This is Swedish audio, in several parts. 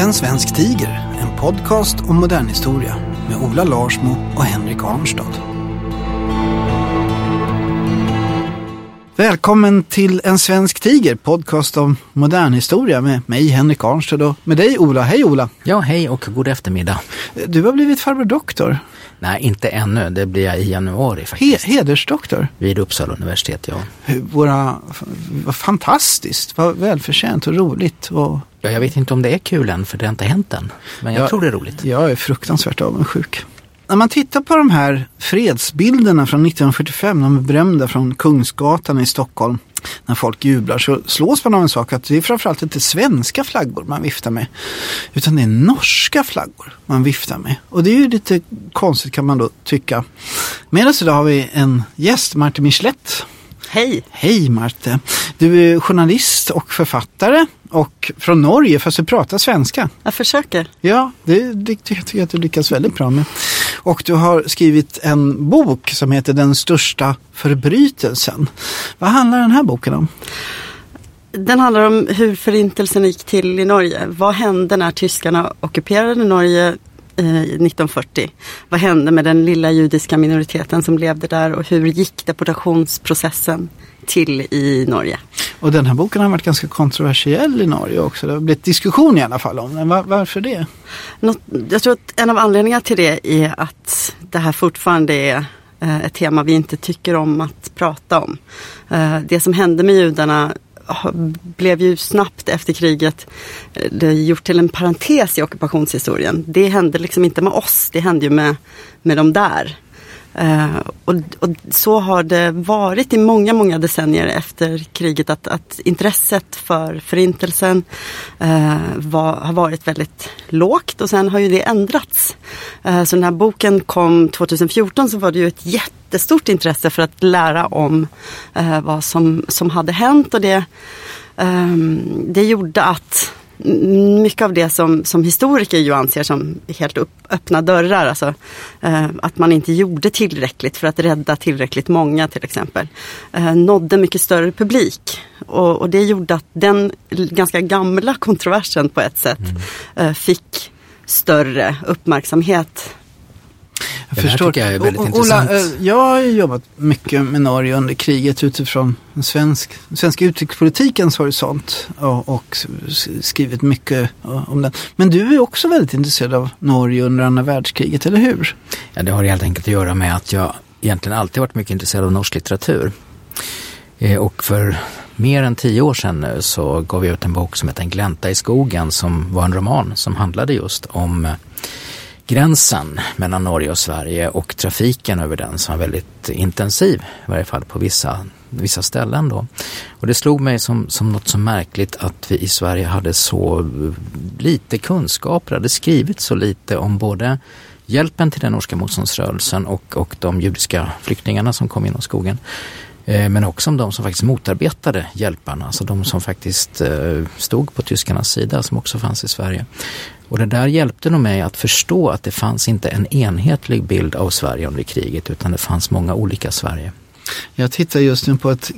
En svensk tiger, en podcast om modern historia med Ola Larsmo och Henrik Arnstad. Välkommen till En svensk tiger, podcast om modern historia med mig Henrik Arnstad och med dig Ola. Hej Ola! Ja, hej och god eftermiddag. Du har blivit farbror doktor. Nej, inte ännu. Det blir jag i januari faktiskt. He hedersdoktor. Vid Uppsala universitet, ja. Våra, vad fantastiskt, vad välförtjänt och roligt. Och... Ja, jag vet inte om det är kul än, för det har inte hänt än. Men jag, jag tror det är roligt. Jag är fruktansvärt avundsjuk. När man tittar på de här fredsbilderna från 1945, de är berömda från Kungsgatan i Stockholm, när folk jublar så slås man av en sak att det är framförallt inte svenska flaggor man viftar med. Utan det är norska flaggor man viftar med. Och det är ju lite konstigt kan man då tycka. Med oss idag har vi en gäst, Marte Michelet. Hej! Hej Marte! Du är journalist och författare och från Norge fast du pratar svenska. Jag försöker. Ja, det, det tycker jag att du lyckas väldigt bra med. Och du har skrivit en bok som heter Den största förbrytelsen. Vad handlar den här boken om? Den handlar om hur förintelsen gick till i Norge. Vad hände när tyskarna ockuperade Norge 1940. Vad hände med den lilla judiska minoriteten som levde där och hur gick deportationsprocessen till i Norge? Och den här boken har varit ganska kontroversiell i Norge också. Det har blivit diskussion i alla fall om den. Var, varför det? Något, jag tror att en av anledningarna till det är att det här fortfarande är eh, ett tema vi inte tycker om att prata om. Eh, det som hände med judarna blev ju snabbt efter kriget eh, det gjort till en parentes i ockupationshistorien. Det hände liksom inte med oss, det hände ju med, med de där. Eh, och, och, så har det varit i många, många decennier efter kriget att, att intresset för förintelsen eh, var, har varit väldigt lågt och sen har ju det ändrats. Eh, så när boken kom 2014 så var det ju ett jättestort intresse för att lära om eh, vad som, som hade hänt och det, ehm, det gjorde att mycket av det som, som historiker ju anser som helt upp, öppna dörrar, alltså eh, att man inte gjorde tillräckligt för att rädda tillräckligt många till exempel, eh, nådde mycket större publik. Och, och, det gjorde att den ganska gamla kontroversen på ett sätt mm. eh, fick större uppmärksamhet jag förstår. tycker jag är väldigt o intressant. Ola, eh, jag har jobbat mycket med Norge under kriget utifrån den svensk, svenska utrikespolitikens horisont och, och skrivit mycket om den. Men du är också väldigt intresserad av Norge under andra världskriget, eller hur? Ja, det har helt enkelt att göra med att jag egentligen alltid varit mycket intresserad av norsk litteratur. Eh, och för mer än tio år sedan nu så gav jag ut en bok som heter En glänta i skogen som var en roman som handlade just om gränsen mellan Norge och Sverige och trafiken över den som var väldigt intensiv, i varje fall på vissa, vissa ställen då. Och det slog mig som, som något så märkligt att vi i Sverige hade så lite kunskaper, hade skrivit så lite om både hjälpen till den norska motståndsrörelsen och, och de judiska flyktingarna som kom inom skogen. Eh, men också om de som faktiskt motarbetade hjälparna, alltså de som faktiskt eh, stod på tyskarnas sida som också fanns i Sverige. Och det där hjälpte nog mig att förstå att det fanns inte en enhetlig bild av Sverige under kriget utan det fanns många olika Sverige. Jag tittar just nu på ett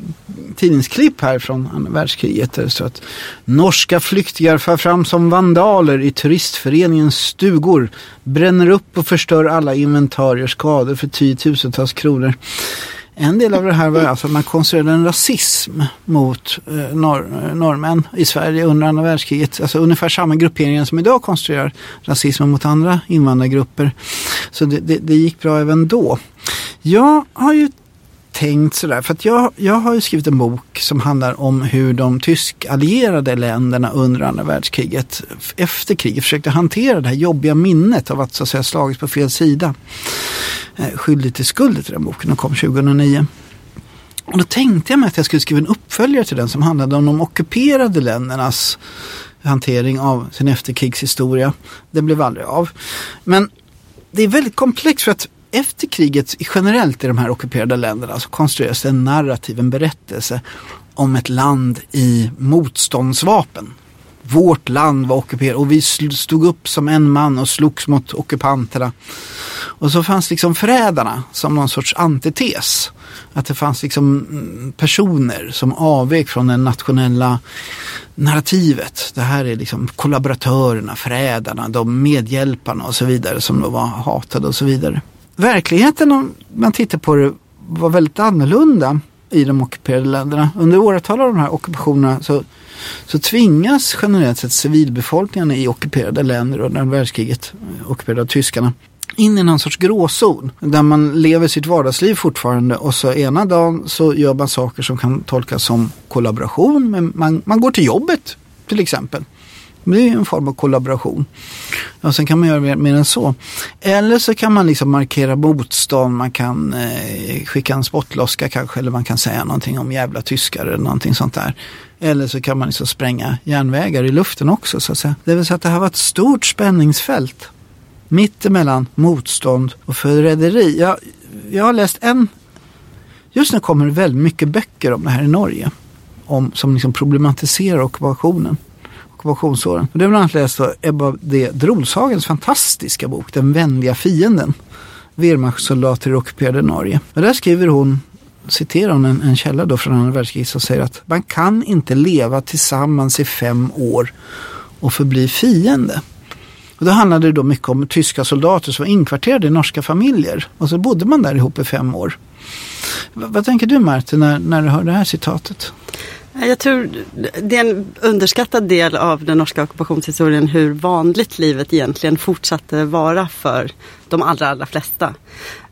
tidningsklipp här från andra världskriget där det står att norska flyktingar far fram som vandaler i turistföreningens stugor, bränner upp och förstör alla inventarier, skador för tiotusentals kronor. En del av det här var alltså att man konstruerade en rasism mot eh, norr, eh, norrmän i Sverige under andra världskriget. Alltså ungefär samma grupperingar som idag konstruerar rasismen mot andra invandrargrupper. Så det, det, det gick bra även då. Jag har ju tänkt sådär, för att jag, jag har ju skrivit en bok som handlar om hur de tyskallierade länderna under andra världskriget efter kriget försökte hantera det här jobbiga minnet av att så att säga slagits på fel sida. Eh, skyldig till skuld till den boken, den kom 2009. Och då tänkte jag mig att jag skulle skriva en uppföljare till den som handlade om de ockuperade ländernas hantering av sin efterkrigshistoria. Det blev aldrig av. Men det är väldigt komplext för att efter kriget generellt i de här ockuperade länderna så konstrueras det en narrativ, en berättelse om ett land i motståndsvapen. Vårt land var ockuperat och vi stod upp som en man och slogs mot ockupanterna. Och så fanns liksom förrädarna som någon sorts antites. Att det fanns liksom mm, personer som avvek från det nationella narrativet. Det här är liksom kollaboratörerna, förrädarna, de medhjälparna och så vidare som då var hatade och så vidare. Verkligheten om man tittar på det var väldigt annorlunda i de ockuperade länderna. Under åratal av de här ockupationerna så, så tvingas generellt sett civilbefolkningen i ockuperade länder under världskriget, eh, ockuperade av tyskarna, in i någon sorts gråzon där man lever sitt vardagsliv fortfarande och så ena dagen så gör man saker som kan tolkas som kollaboration. Men man, man går till jobbet till exempel. Det är en form av kollaboration. Ja, sen kan man göra mer, mer än så. Eller så kan man liksom markera motstånd, man kan eh, skicka en spottloska kanske, eller man kan säga någonting om jävla tyskar eller någonting sånt där. Eller så kan man liksom spränga järnvägar i luften också så att säga. Det vill säga att det här var ett stort spänningsfält. Mitt emellan motstånd och förräderi. Jag, jag har läst en, just nu kommer det väldigt mycket böcker om det här i Norge. Om, som liksom problematiserar ockupationen ockupationsåren. Det har bland annat läst Ebba D. Drolshagens fantastiska bok Den vänliga fienden. Wehrmachtssoldater i ockuperade Norge. Och där skriver hon citerar hon en, en källa då från andra världskriget som säger att man kan inte leva tillsammans i fem år och förbli fiende. Och då handlade det då mycket om tyska soldater som var inkvarterade i norska familjer. Och så bodde man där ihop i fem år. V vad tänker du Martin när, när du hör det här citatet? Jag tror det är en underskattad del av den norska ockupationshistorien hur vanligt livet egentligen fortsatte vara för de allra, allra flesta.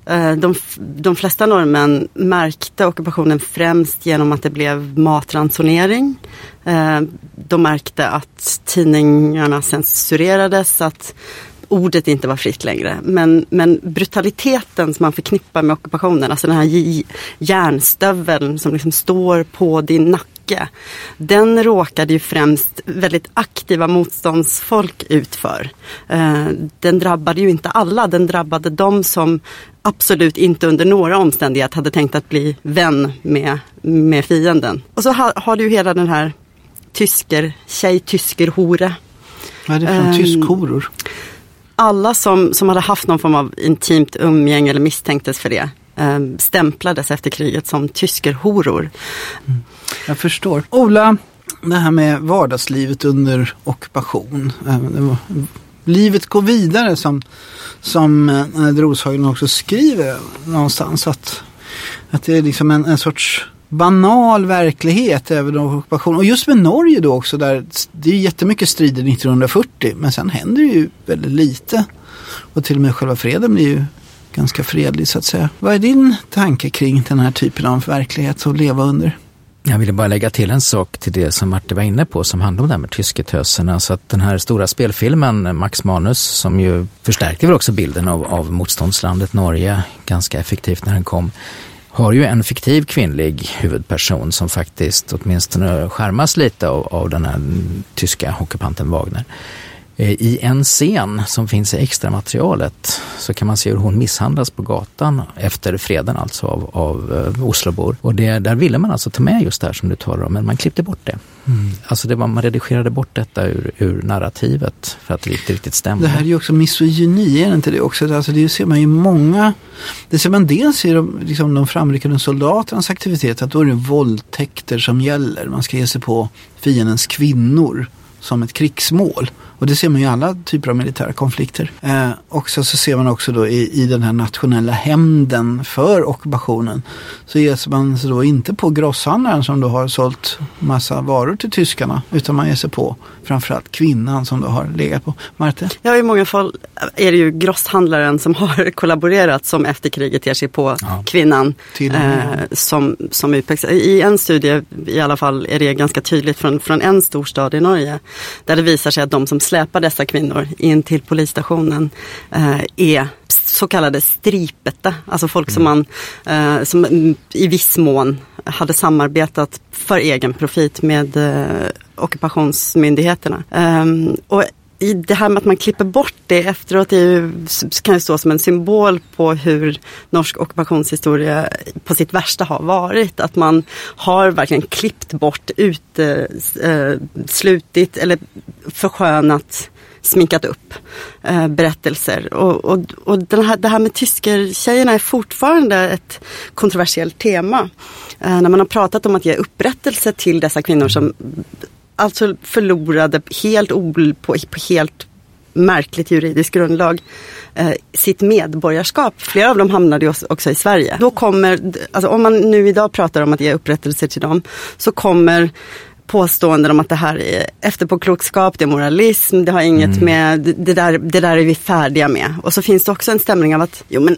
Eh, de, de flesta norrmän märkte ockupationen främst genom att det blev matransonering. Eh, de märkte att tidningarna censurerades, att ordet inte var fritt längre. Men, men brutaliteten som man förknippar med ockupationen, alltså den här järnstöveln som liksom står på din nacke. Den råkade ju främst väldigt aktiva motståndsfolk ut för. Eh, den drabbade ju inte alla, den drabbade de som absolut inte under några omständigheter hade tänkt att bli vän med, med fienden. Och så har, har du ju hela den här tysker, tjej-tysker-hore. Vad är det för um, tyskhoror? Alla som, som hade haft någon form av intimt umgänge eller misstänktes för det stämplades efter kriget som tyskerhoror. Mm. Jag förstår. Ola, det här med vardagslivet under ockupation. Eh, livet går vidare som, som eh, Droshagen också skriver någonstans. Att, att det är liksom en, en sorts banal verklighet även ockupation. Och just med Norge då också där det är jättemycket strider 1940 men sen händer ju väldigt lite. Och till och med själva freden blir ju ganska fredlig så att säga. Vad är din tanke kring den här typen av verklighet att leva under? Jag ville bara lägga till en sak till det som Martin var inne på som handlar om det här med tysketöserna. Så att den här stora spelfilmen Max Manus som ju förstärkte väl också bilden av, av motståndslandet Norge ganska effektivt när den kom har ju en fiktiv kvinnlig huvudperson som faktiskt åtminstone skärmas lite av, av den här tyska ockupanten Wagner. Eh, I en scen som finns i extra materialet så kan man se hur hon misshandlas på gatan efter freden alltså av, av uh, Oslobor. Och det, där ville man alltså ta med just det här som du talar om, men man klippte bort det. Mm. Alltså det var, man redigerade bort detta ur, ur narrativet för att det inte riktigt stämde. Det här är ju också misogyni, är det inte det också? Alltså det ser man ju många, det ser man dels i de, liksom de framryckande soldaternas aktivitet, att då är det våldtäkter som gäller. Man ska ge sig på fiendens kvinnor som ett krigsmål. Och det ser man ju i alla typer av militära konflikter. Eh, också så ser man också då i, i den här nationella hämnden för ockupationen så ger man sig då inte på grosshandlaren som då har sålt massa varor till tyskarna utan man ger sig på framförallt kvinnan som då har legat på. Marte? Ja, i många fall är det ju grosshandlaren som har kollaborerat som efter kriget ger sig på ja. kvinnan eh, som, som utpekas. I en studie i alla fall är det ganska tydligt från, från en storstad i Norge där det visar sig att de som släpar dessa kvinnor in till polisstationen eh, är så kallade stripete, alltså folk som mm. man eh, som i viss mån hade samarbetat för egen profit med eh, ockupationsmyndigheterna. Um, och i det här med att man klipper bort det efteråt ju, kan ju stå som en symbol på hur norsk ockupationshistoria på sitt värsta har varit. Att man har verkligen klippt bort, uteslutit eh, eller förskönat sminkat upp eh, berättelser. Och, och, och den här, det här med tyskertjejerna är fortfarande ett kontroversiellt tema. Eh, när man har pratat om att ge upprättelse till dessa kvinnor som alltså förlorade helt ol, på, på helt märkligt juridisk grundlag eh, sitt medborgarskap. Flera av dem hamnade ju också i Sverige. Då kommer, alltså om man nu idag pratar om att ge upprättelse till dem, så kommer påståenden om att det här är efterpåklokskap, det är moralism, det har inget mm. med, det där, det där är vi färdiga med. Och så finns det också en stämning av att, jo men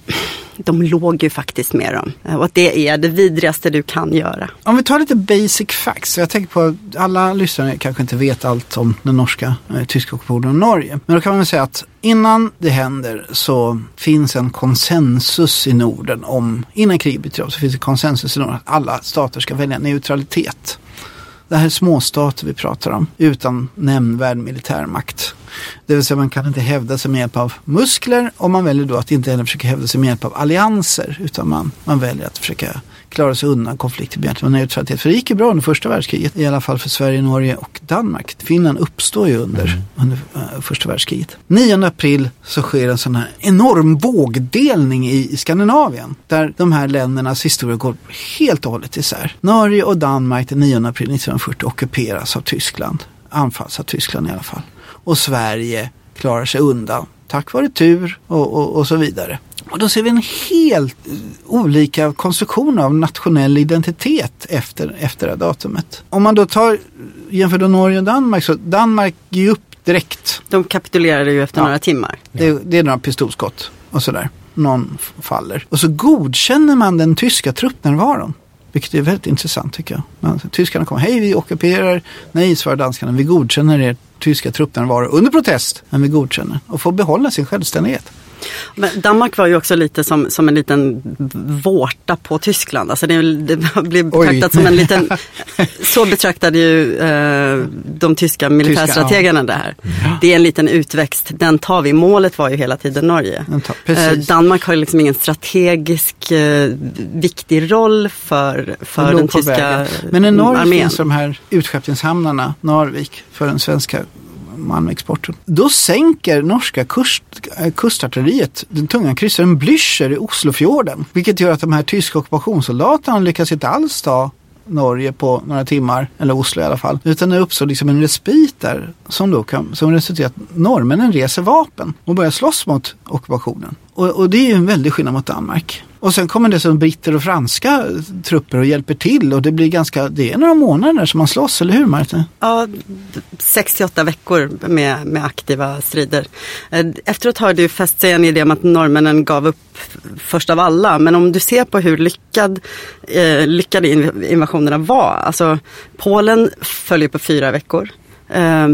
de låg ju faktiskt med dem. Och att det är det vidrigaste du kan göra. Om vi tar lite basic facts. Jag tänker på att alla lyssnare kanske inte vet allt om den norska, eh, tyska ockupationen av Norge. Men då kan man väl säga att innan det händer så finns en konsensus i Norden om, innan kriget bryter så finns det konsensus i Norden att alla stater ska välja neutralitet. Det här är småstater vi pratar om utan nämnvärd militärmakt. Det vill säga man kan inte hävda sig med hjälp av muskler och man väljer då att inte heller försöka hävda sig med hjälp av allianser utan man, man väljer att försöka klara sig undan konflikter med neutralitet. För det gick ju bra under första världskriget, i alla fall för Sverige, Norge och Danmark. Finland uppstår ju under, mm. under uh, första världskriget. 9 april så sker en sån här enorm vågdelning i, i Skandinavien. Där de här ländernas historia går helt och hållet isär. Norge och Danmark den 9 april 1940 ockuperas av Tyskland. Anfalls av Tyskland i alla fall. Och Sverige klarar sig undan tack vare tur och, och, och så vidare. Och då ser vi en helt olika konstruktion av nationell identitet efter, efter det här datumet. Om man då tar, jämför då Norge och Danmark, så Danmark ger upp direkt. De kapitulerade ju efter ja. några timmar. Det, det, är några pistolskott och sådär. Någon faller. Och så godkänner man den tyska truppnärvaron. Vilket är väldigt intressant tycker jag. Men, tyskarna kommer, hej vi ockuperar. Nej, svarar danskarna, vi godkänner er tyska truppnärvaro under protest. Men vi godkänner och får behålla sin självständighet. Men Danmark var ju också lite som, som en liten vårta på Tyskland. Alltså det, det blev betraktat Oj. som en liten, så betraktade ju eh, de tyska militärstrategerna det här. Ja. Det är en liten utväxt, den tar vi. Målet var ju hela tiden Norge. Eh, Danmark har ju liksom ingen strategisk eh, viktig roll för, för den tyska Men i Norge armén. finns de här utskeppningshamnarna, Narvik, för den svenska malmexporten. Då sänker norska kust, eh, kustartilleriet den tunga kryssaren Blücher i Oslofjorden. Vilket gör att de här tyska ockupationssoldaterna lyckas inte alls ta Norge på några timmar, eller Oslo i alla fall. Utan det uppstår liksom en respit där som då kan, som resulterar att norrmännen reser vapen och börjar slåss mot ockupationen. Och, och det är ju en väldig skillnad mot Danmark. Och sen kommer dessutom britter och franska trupper och hjälper till och det blir ganska, det är några månader som man slåss, eller hur Martin? Ja, 68 veckor med, med aktiva strider. Eh, Efteråt har det ju fäst sig en idé om att norrmännen gav upp först av alla, men om du ser på hur lyckad, eh, lyckade invasionerna var, alltså Polen följer på fyra veckor. Eh,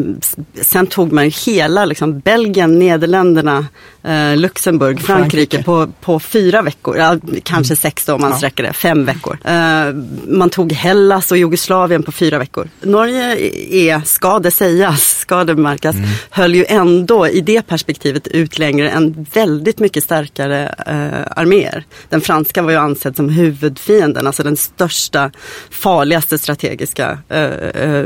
sen tog man hela liksom, Belgien, Nederländerna, eh, Luxemburg, Frankrike, Frankrike. På, på fyra veckor. Ja, kanske sex då om man Ja. sträcker det, fem veckor. Eh, man tog Hellas och Jugoslavien på fyra veckor. Norge är, ska det sägas, ska det märkas, höll ju ändå i det perspektivet ut längre än väldigt mycket starkare eh, arméer. Den franska var ju ansedd som huvudfienden, alltså den största, farligaste strategiska eh, eh,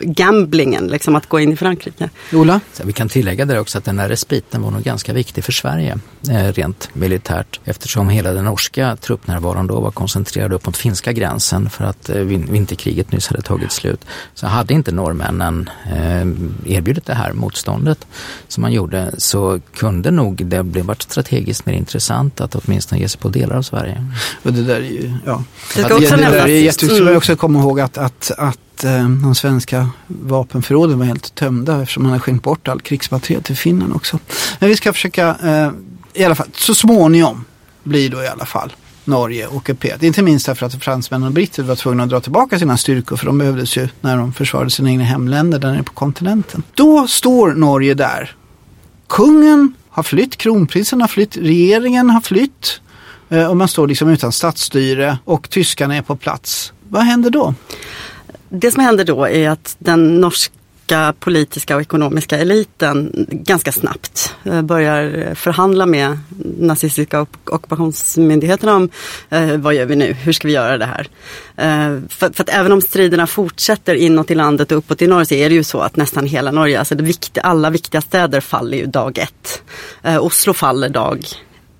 gamblingen, liksom att gå in i Frankrike. Ola? Så vi kan tillägga där också att den här respiten var nog ganska viktig för Sverige eh, rent militärt eftersom hela den norska truppnärvaron då var koncentrerad upp mot finska gränsen för att eh, vin- vinterkriget nyss hade tagit slut. Så hade inte norrmännen eh, erbjudit det här motståndet som man gjorde så kunde nog det bli varit strategiskt mer intressant att åtminstone ge sig på delar av Sverige. Och det där är ju, ja. Det ska det, också det där nämnas. är jätteviktigt. Mm. Jag också komma ihåg att, att, att eh, de svenska vapenförråden var helt tömda eftersom man har skänkt bort all krigsmateriel till Finland också. Men vi ska försöka, eh, i alla fall, så småningom blir då i alla fall Norge ockuperat. Inte minst därför att fransmännen och britter var tvungna att dra tillbaka sina styrkor för de behövdes ju när de försvarade sina egna hemländer där nere på kontinenten. Då står Norge där. Kungen har flytt, kronprinsen har flytt, regeringen har flytt. Eh, och man står liksom utan statsstyre och tyskarna är på plats. Vad händer då? Det som händer då är att den norska politiska och ekonomiska eliten ganska snabbt eh, börjar förhandla med nazistiska ockupationsmyndigheterna om eh, vad gör vi nu, hur ska vi göra det här? Eh, för, för att även om striderna fortsätter inåt i landet och uppåt i norr så är det ju så att nästan hela Norge, alltså det viktiga, alla viktiga städer faller ju dag ett. Eh, Oslo faller dag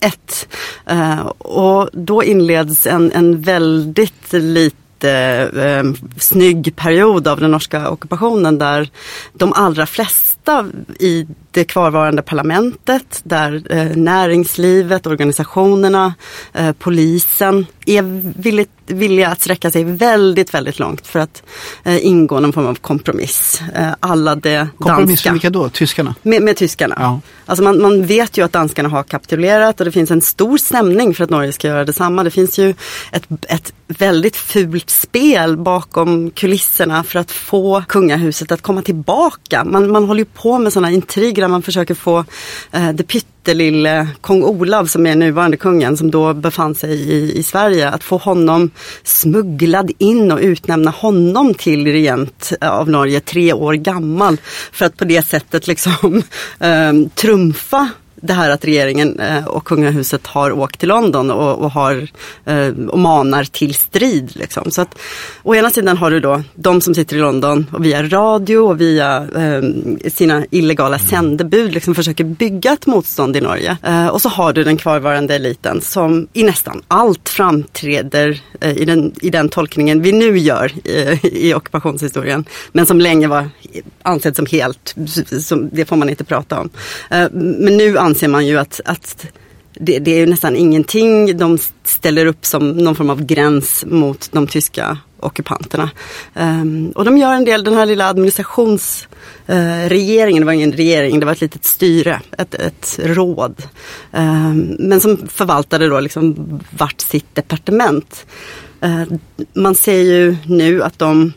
ett. Eh, och då inleds en, en väldigt liten jättesnygg snygg period av den norska ockupationen där de allra flesta i det kvarvarande parlamentet, där eh, näringslivet, organisationerna, eh, polisen är villigt, villiga att sträcka sig väldigt, väldigt långt för att eh, ingå någon form av kompromiss. Alla det Kompromiss danska. med vilka då? Tyskarna? Med, med tyskarna. Ja. Alltså man, man vet ju att danskarna har kapitulerat och det finns en stor stämning för att Norge ska göra detsamma. Det finns ju ett, ett väldigt fult spel bakom kulisserna för att få kungahuset att komma tillbaka. Man, man håller ju på med sådana intriger där man försöker få eh, det pyttelille kung Olav som är nuvarande kungen som då befann sig i, i Sverige att få honom smugglad in och utnämna honom till regent eh, av Norge tre år gammal. För att på det sättet liksom eh, trumfa det här att regeringen eh, och kungahuset har åkt till London och, och, har, eh, och manar till strid. Liksom. Så att, å ena sidan har du då de som sitter i London och via radio och via eh, sina illegala sändebud liksom försöker bygga ett motstånd i Norge. Eh, och så har du den kvarvarande eliten som i nästan allt framträder eh, i, den, i den tolkningen vi nu gör eh, i ockupationshistorien. Men som länge var eh, ansedd som helt, som, det får man inte prata om. Eh, men nu anser man ju att, att det, det är ju nästan ingenting de ställer upp som någon form av gräns mot de tyska ockupanterna. Um, och de gör en del, den här lilla administrationsregeringen, eh, det var ingen regering, det var ett litet styre, ett, ett råd. Um, men som förvaltade då liksom vart sitt departement. Uh, man ser ju nu att de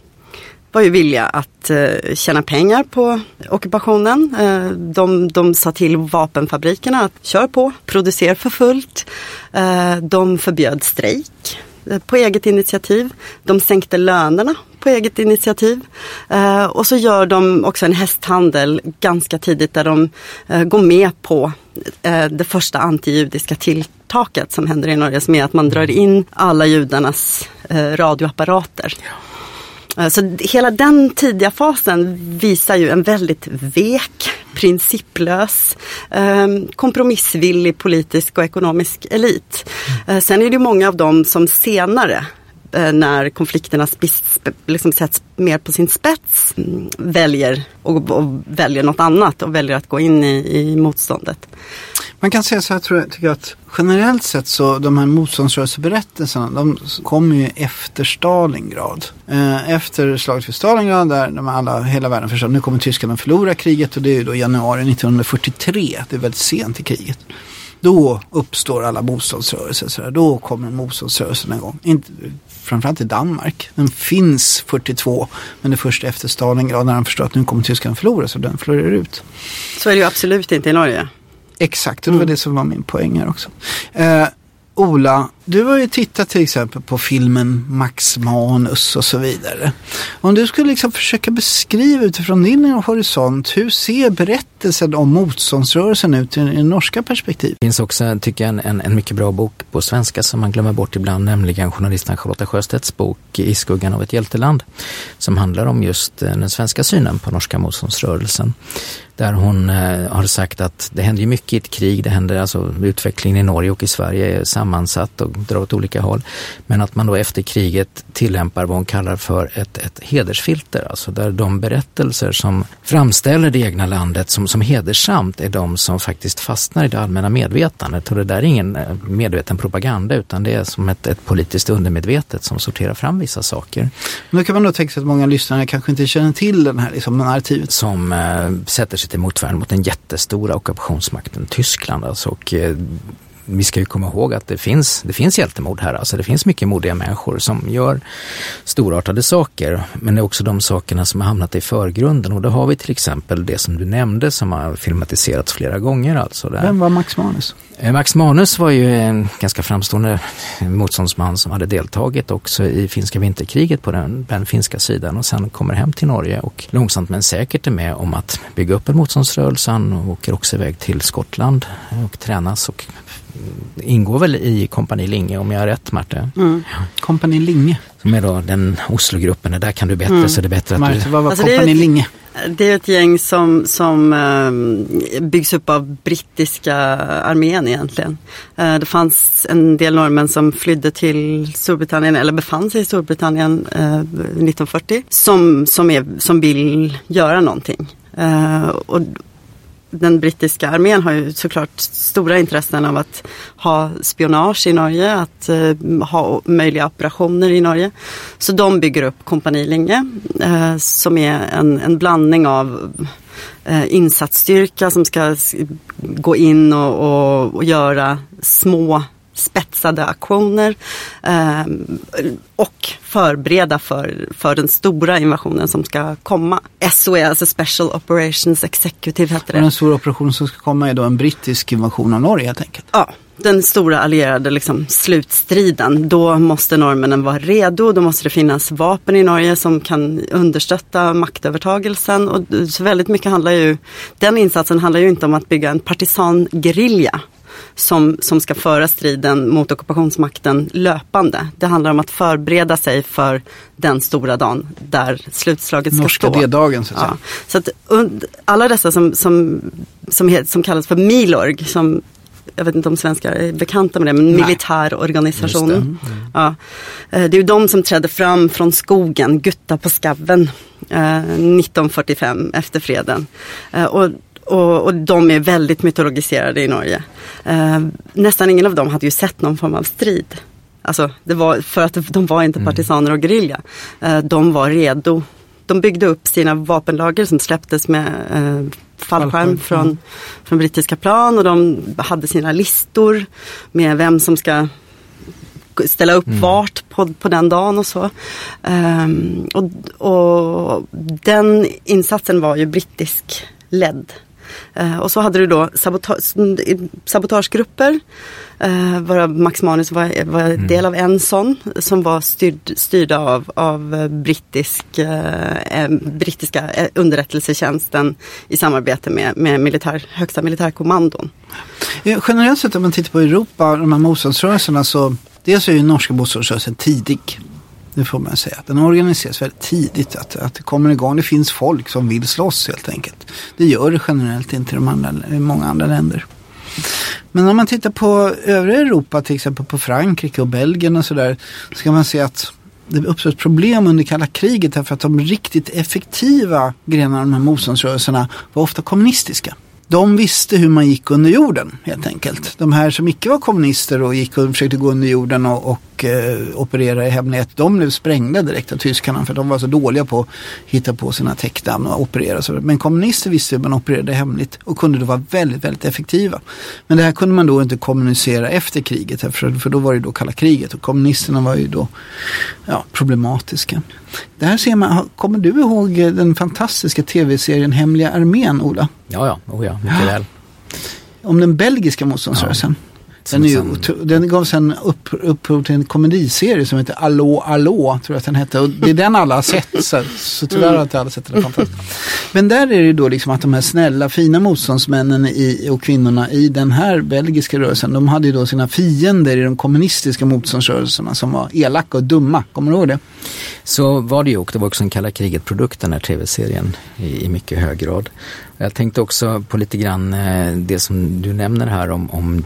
var ju villiga att eh, tjäna pengar på ockupationen. Eh, de, de sa till vapenfabrikerna att kör på, producera för fullt. Eh, de förbjöd strejk eh, på eget initiativ. De sänkte lönerna på eget initiativ. Eh, och så gör de också en hästhandel ganska tidigt där de eh, går med på eh, det första antijudiska tilltaket som händer i Norge som är att man drar in alla judarnas eh, radioapparater. Ja. Eh, så hela den tidiga fasen visar ju en väldigt vek, principlös, ehm, kompromissvillig politisk och ekonomisk elit. Eh, sen är det ju många av dem som senare Eh, när konflikterna liksom sätts mer på sin spets mm, väljer och, och väljer något annat och väljer att gå in i, i motståndet. Man kan säga så här tror jag, tycker jag att generellt sett så de här motståndsrörelseberättelserna de kommer ju efter Stalingrad. Eh, efter slaget vid Stalingrad där de alla, hela världen förstår nu kommer tyskarna förlora kriget och det är ju då januari 1943. Det är väldigt sent i kriget. Då uppstår alla motståndsrörelser. Så där. Då kommer motståndsrörelsen igång. Inte, framförallt i Danmark. Den finns 42 men det är först efter Stalingrad när de förstår att nu kommer tyskarna förlora så den florerar ut. Så är det ju absolut inte i Norge. Exakt, och det var det som var min poäng här också. Eh, Ola, du har ju tittat till exempel på filmen Max Manus och så vidare. Om du skulle liksom försöka beskriva utifrån din horisont, hur ser berättelsen om motståndsrörelsen ut i det norska perspektiv? Det finns också, tycker jag, en, en mycket bra bok på svenska som man glömmer bort ibland, nämligen journalisten Charlotta Sjöstedts bok I skuggan av ett hjälteland, som handlar om just eh, den svenska synen på norska motståndsrörelsen där hon eh, har sagt att det händer mycket i ett krig, det händer alltså utvecklingen i Norge och i Sverige är sammansatt och drar åt olika håll. Men att man då efter kriget tillämpar vad hon kallar för ett, ett hedersfilter, alltså där de berättelser som framställer det egna landet som, som hedersamt är de som faktiskt fastnar i det allmänna medvetandet. Och det där är ingen eh, medveten propaganda utan det är som ett, ett politiskt undermedvetet som sorterar fram vissa saker. Men då kan man då tänka sig att många lyssnare kanske inte känner till den här liksom, narrativet. Som eh, sätter sig till motvärn mot den jättestora ockupationsmakten Tyskland. Alltså, och, eh, vi ska ju komma ihåg att det finns, det finns hjältemod här. Alltså det finns mycket modiga människor som gör storartade saker. Men det är också de sakerna som har hamnat i förgrunden. Och då har vi till exempel det som du nämnde som har filmatiserats flera gånger. Alltså där. Vem var Max Manus? Eh, Max Manus var ju en ganska framstående motståndsman som hade deltagit också i finska vinterkriget på den, den finska sidan och sen kommer hem till Norge och långsamt men säkert är med om att bygga upp en motståndsrörelse. Han åker också iväg till Skottland och tränas och ingår väl i Kompani Linge om jag har rätt Marte? Mm. Kompani Linge. Som är då den Oslogruppen, där kan du bättre mm. så det är bättre att Marte, du... vad var Alltså, Kompani det är ett- Linge? Det är ett gäng som, som eh, byggs upp av brittiska armén egentligen. Eh, det fanns en del norrmän som flydde till Storbritannien eller befann sig i Storbritannien eh, 1940 som, som, är, som vill göra någonting. Eh, och den brittiska armén har ju såklart stora intressen av att ha spionage i Norge, att eh, ha möjliga operationer i Norge. Så de bygger upp Kompani Linge eh, som är en, en blandning av eh, insatsstyrka som ska gå in och, och, och göra små spetsade aktioner eh, och förbereda för, för den stora invasionen som ska komma. SOE, alltså Special Operations Executive heter Och det. den stora operationen som ska komma är då en brittisk invasion av Norge helt enkelt. Ja, den stora allierade liksom, slutstriden. Då måste norrmännen vara redo. Då måste det finnas vapen i Norge som kan understötta maktövertagelsen. Och så väldigt mycket handlar ju, den insatsen handlar ju inte om att bygga en partisangerilla som, som ska föra striden mot ockupationsmakten löpande. Det handlar om att förbereda sig för den stora dagen där slutslaget ska Norska stå. D-dagen så att säga. Ja, så att alla dessa som, som, som, het, som kallas för Milorg, som jag vet inte om svenskar är bekanta med det, men Nej. militärorganisation. Ja. Eh, Det är ju de som trädde fram från skogen, Gutta på skaven, eh, 1945 efter freden. Eh, Och, och, och de är väldigt mytologiserade i Norge. Eh, Nästan ingen av dem hade ju sett någon form av strid. Alltså, det var för att de var inte partisaner och gerilja. Eh, De var redo. De byggde upp sina vapenlager som släpptes med eh, Fallskärm, från, från brittiska plan och de hade sina listor med vem som ska ställa upp vart på, på den dagen och så. Ehm, och, och den insatsen var ju brittisk ledd. Eh, och så hade du då sabota sabotagegrupper, uh, varav Max Manus var, var del av en sån, som var styrd, styrda av, av eh, brittisk, eh, eh, brittiska eh, underrättelsetjänsten i samarbete med, med militär, högsta militärkommandon. Eh, Generellt sett om man tittar på Europa, de här motståndsrörelserna så dels är ju norska motståndsrörelsen tidig. Det får man säga. Den organiseras väldigt tidigt. Att, att det kommer igång. Det finns folk som vill slåss helt enkelt. Det gör det generellt inte i, de andra, i många andra länder. Men om man tittar på övriga Europa, till exempel på Frankrike och Belgien och sådär. Så kan man se att det uppstår ett problem under kalla kriget därför att de riktigt effektiva grenarna av de här motståndsrörelserna var ofta kommunistiska. De visste hur man gick under jorden helt enkelt. De här som icke var kommunister och gick och försökte gå under jorden och, och eh, operera i hemlighet. De blev sprängda direkt av tyskarna för de var så dåliga på att hitta på sina täckdamm och operera. Så. Men kommunister visste hur man opererade hemligt och kunde då vara väldigt, väldigt effektiva. Men det här kunde man då inte kommunicera efter kriget för, för då var det då kalla kriget och kommunisterna var ju då ja, problematiska. Det här ser man, kommer du ihåg eh, den fantastiska tv-serien Hemliga armén, Ola? Ja, ja, oh ja mycket väl. om den belgiska motståndsrörelsen. Den, är ju, den gav sen upp, upphov till en komediserie som heter Allå, Allå, tror jag att den hette. Och det är den alla har sett, så, så tyvärr har inte alla sett den. Fantastiskt. Men där är det då liksom att de här snälla, fina motståndsmännen i, och kvinnorna i den här belgiska rörelsen, de hade ju då sina fiender i de kommunistiska motståndsrörelserna som var elaka och dumma. Kommer du ihåg det? Så var det ju och det var också en kalla kriget-produkt den här tv-serien i, i mycket hög grad. Jag tänkte också på lite grann eh, det som du nämner här om, om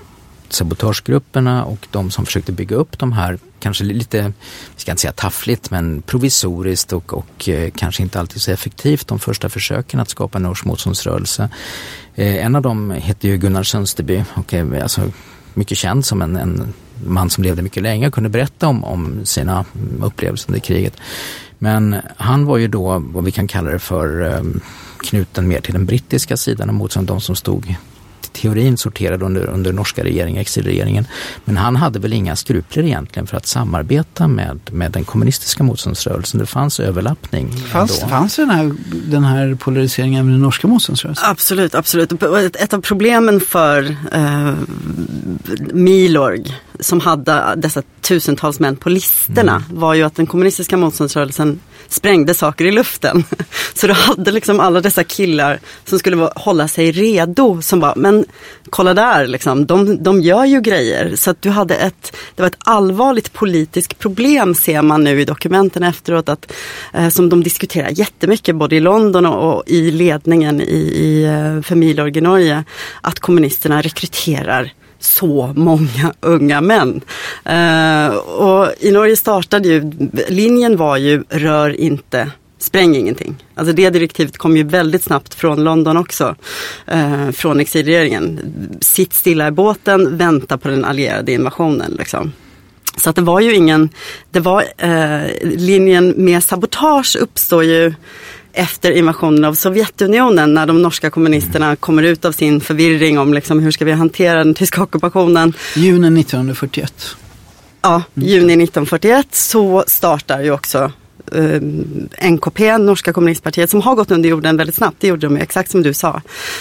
sabotagegrupperna och de som försökte bygga upp de här, kanske lite, vi ska inte säga taffligt, men provisoriskt och, och eh, kanske inte alltid så effektivt de första försöken att skapa en norsk motståndsrörelse. Eh, en av dem hette ju Gunnar Sönsterby och är alltså mycket känd som en, en man som levde mycket länge och kunde berätta om, om sina upplevelser under kriget. Men han var ju då vad vi kan kalla det för eh, knuten mer till den brittiska sidan och motstånd de som stod teorin sorterad under, under norska regeringen, exilregeringen. Men han hade väl inga skrupler egentligen för att samarbeta med, med den kommunistiska motståndsrörelsen. Det fanns överlappning. Fanns, fanns den, här, den här polariseringen med den norska motståndsrörelsen? Absolut, absolut. Ett av problemen för eh, Milorg som hade dessa tusentals män på listorna mm. var ju att den kommunistiska motståndsrörelsen sprängde saker i luften. Så du hade liksom alla dessa killar som skulle hålla sig redo som bara, men kolla där, liksom, de, de gör ju grejer. Så att du hade ett, det var ett allvarligt politiskt problem ser man nu i dokumenten efteråt, att, eh, som de diskuterar jättemycket både i London och, och i ledningen i, i eh, för Milorg i Norge, att kommunisterna rekryterar så många unga män. Eh, och i Norge startade ju, linjen var ju rör inte spräng ingenting. Alltså det direktivet kom ju väldigt snabbt från London också, eh, från exilregeringen. Sitt stilla i båten, vänta på den allierade invasionen. Liksom. Så att det var ju ingen, det var eh, linjen med sabotage uppstår ju efter invasionen av Sovjetunionen när de norska kommunisterna kommer ut av sin förvirring om liksom, hur ska vi hantera den tyska ockupationen. Juni 1941. Ja, juni 1941 så startar ju också eh, NKP, Norska kommunistpartiet, som har gått under jorden väldigt snabbt. Det gjorde de exakt som du sa.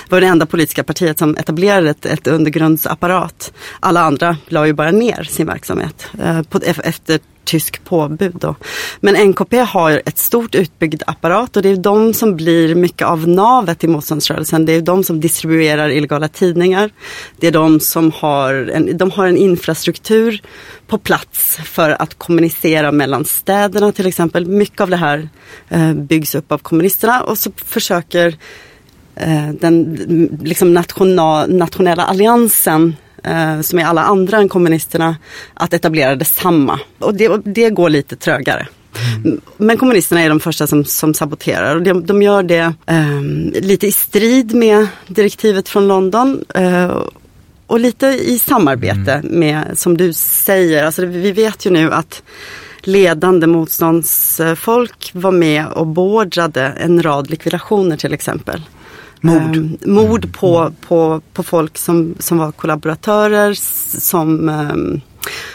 Det var det enda politiska partiet som etablerade ett, ett undergrundsapparat. Alla andra la ju bara ner sin verksamhet eh, på, efter tysk påbud. Då. Men NKP har ett stort utbyggd apparat och det är de som blir mycket av navet i motståndsrörelsen. Det är de som distribuerar illegala tidningar. Det är de som har en, de har en infrastruktur på plats för att kommunicera mellan städerna till exempel. Mycket av det här eh, byggs upp av kommunisterna och så försöker eh, den liksom national, nationella alliansen eh, som är alla andra än kommunisterna, att etablera detsamma. Och det, det går lite trögare. Mm. Men kommunisterna är de första som, som saboterar och de, de gör det eh, lite i strid med direktivet från London eh, och lite i samarbete mm. med, som du säger, alltså vi vet ju nu att ledande motståndsfolk var med och beordrade en rad likvidationer till exempel. Mord. Um, mord på, på, på folk som, som var kollaboratörer, som um,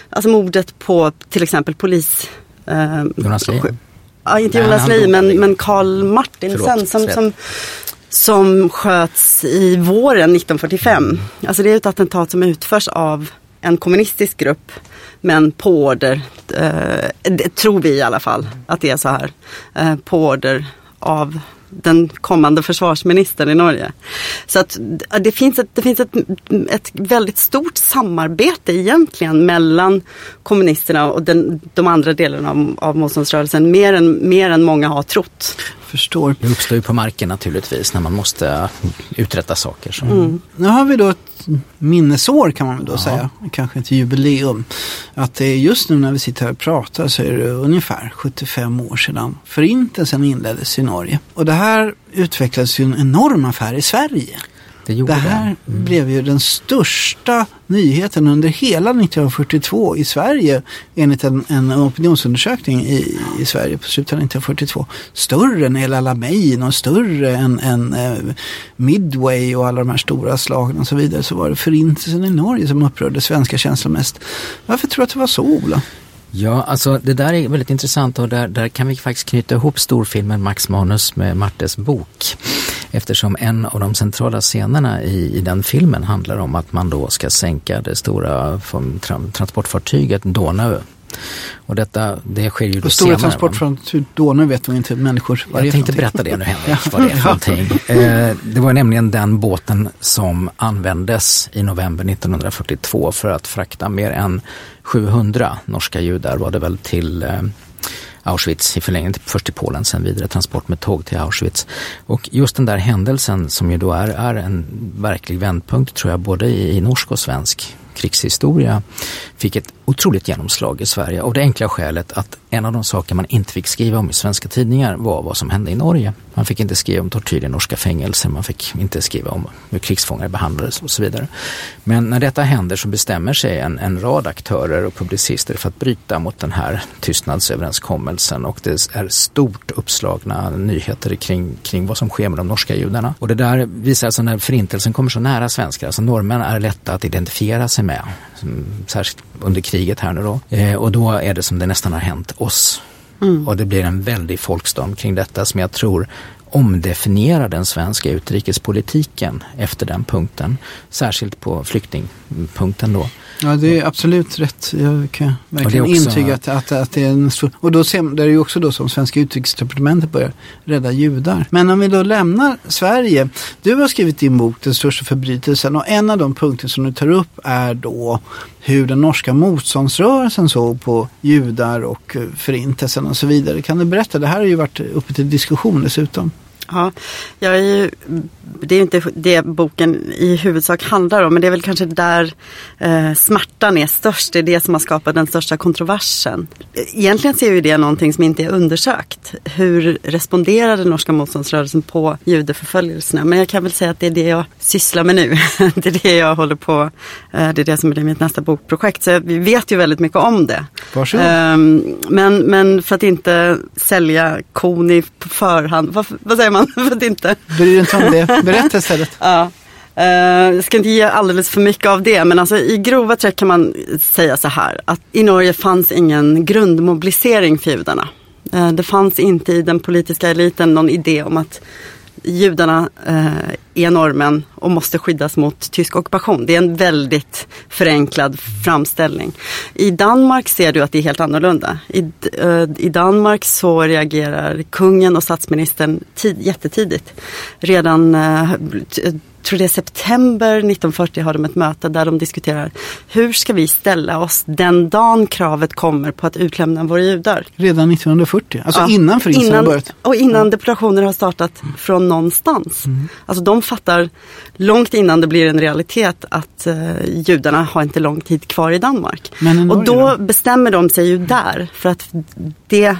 alltså mordet på till exempel polis... Um, Jonas Lee? Ja, inte Jonas Lee, men, men Carl Martinsen som, som, som sköts i våren 1945. Alltså det är ett attentat som utförs av en kommunistisk grupp men på order, eh, det tror vi i alla fall att det är så här, eh, på order av den kommande försvarsministern i Norge. Så att det finns ett, det finns ett, ett väldigt stort samarbete egentligen mellan kommunisterna och den, de andra delarna av, av motståndsrörelsen, mer än, mer än många har trott. Förstår. Det uppstår ju på marken naturligtvis när man måste uträtta saker. Så. Mm. Nu har vi då ett minnesår kan man väl då ja. säga, kanske ett jubileum. Att det är just nu när vi sitter här och pratar så är det ungefär 75 år sedan förintelsen inleddes i Norge. Och det här utvecklades ju en enorm affär i Sverige. Det, det här det. Mm. blev ju den största nyheten under hela 1942 i Sverige enligt en, en opinionsundersökning i, i Sverige på slutet av 1942. Större än El Alamein och större än, än eh, Midway och alla de här stora slagen och så vidare så var det förintelsen i Norge som upprörde svenska känslor mest. Varför tror du att det var så Ola? Ja, alltså det där är väldigt intressant och där, där kan vi faktiskt knyta ihop storfilmen Max Manus med Martes bok. Eftersom en av de centrala scenerna i, i den filmen handlar om att man då ska sänka det stora transportfartyget Donau och detta, det sker ju då Stora senare. transport från Donau vet man inte människor vad Jag tänkte berätta det nu Henrik, vad det är för någonting. Eh, det var nämligen den båten som användes i november 1942 för att frakta mer än 700 norska judar var det väl till eh, Auschwitz i förlängningen, först till Polen, sen vidare transport med tåg till Auschwitz. Och just den där händelsen som ju då är, är en verklig vändpunkt tror jag både i, i norsk och svensk krigshistoria fick ett otroligt genomslag i Sverige av det enkla skälet att en av de saker man inte fick skriva om i svenska tidningar var vad som hände i Norge. Man fick inte skriva om tortyr i norska fängelser, man fick inte skriva om hur krigsfångar behandlades och så vidare. Men när detta händer så bestämmer sig en, en rad aktörer och publicister för att bryta mot den här tystnadsöverenskommelsen och det är stort uppslagna nyheter kring, kring vad som sker med de norska judarna. Och det där visar alltså när förintelsen kommer så nära svenskar, alltså norrmän är lätta att identifiera sig med, särskilt under kriget här nu då. Eh, och då är det som det nästan har hänt oss. Mm. Och det blir en väldig folkstorm kring detta som jag tror omdefinierar den svenska utrikespolitiken efter den punkten. Särskilt på flyktingpunkten då. Ja, det är absolut rätt. Jag kan verkligen också... intyga att, att, att det är en stor... Och då ser, det är ju också då som svenska utrikesdepartementet börjar rädda judar. Men om vi då lämnar Sverige. Du har skrivit din bok Den största förbrytelsen och en av de punkter som du tar upp är då hur den norska motståndsrörelsen såg på judar och förintelsen och så vidare. Kan du berätta? Det här har ju varit uppe till diskussion dessutom. Ja, jag är ju, det är inte det boken i huvudsak handlar om men det är väl kanske där eh, smärtan är störst. Det är det som har skapat den största kontroversen. Egentligen ser vi det någonting som inte är undersökt. Hur responderade norska motståndsrörelsen på judeförföljelserna? Men jag kan väl säga att det är det jag sysslar med nu. det är det jag håller på, eh, det är det som är mitt nästa bokprojekt. Så vi vet ju väldigt mycket om det. Varsågod. Eh, men, men för att inte sälja kon på förhand, vad, vad säger man? Man för att inte... Bry dig inte om det, berätta istället. ja. Uh, jag ska inte ge alldeles för mycket av det men alltså, i grova träck kan man säga så här att i Norge fanns ingen grundmobilisering för judarna. Uh, det fanns inte i den politiska eliten någon idé om att judarna eh, är normen och måste skyddas mot tysk ockupation. Det är en väldigt förenklad framställning. I Danmark ser du att det är helt annorlunda. I, eh, i Danmark så reagerar kungen och statsministern tid, jättetidigt. Redan eh, tror det är september 1940 har de ett möte där de diskuterar hur ska vi ställa oss den dagen kravet kommer på att utlämna våra judar. Redan 1940, alltså ja, innan förintelsen har börjat? Och innan ja. deportationer har startat från någonstans. Mm. Alltså de fattar långt innan det blir en realitet att uh, judarna har inte lång tid kvar i Danmark. och då bestämmer de sig ju där för att det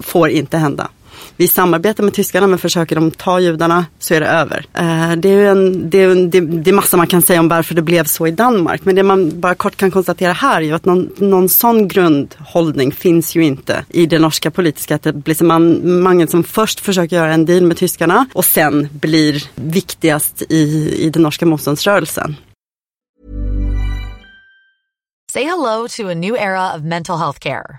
får inte hända vi samarbetar med tyskarna men försöker de ta judarna så är det över. Eh, det, är en, det, är en, det, det är massa man kan säga om varför det blev så i Danmark. Men det man bara kort kan konstatera här är ju att någon, någon sån grundhållning finns ju inte i det norska politiska etablissemanget som först försöker göra en deal med tyskarna och sen blir viktigast i, i den norska motståndsrörelsen. Say hello to a new era of mental health care.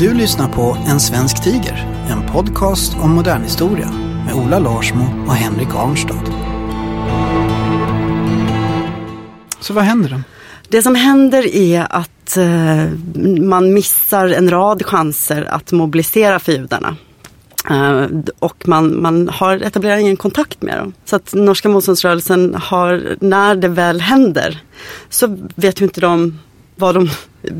Du lyssnar på En svensk tiger, en podcast om modern historia med Ola Larsmo och Henrik Arnstad. Så vad händer då? Det som händer är att eh, man missar en rad chanser att mobilisera för judarna. Eh, och man, man har etablerar ingen kontakt med dem. Så att norska motståndsrörelsen har, när det väl händer, så vet ju inte de vad de,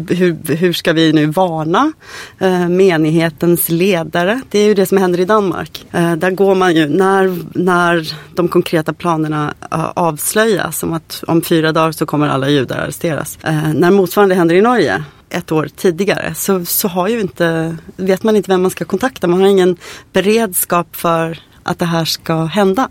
hur, hur ska vi nu varna eh, menighetens ledare? Det är ju det som händer i Danmark. Eh, där går man ju, när, när de konkreta planerna eh, avslöjas Som att om fyra dagar så kommer alla judar arresteras. Eh, när motsvarande händer i Norge ett år tidigare så, så har ju inte, vet man inte vem man ska kontakta. Man har ingen beredskap för att det här ska hända.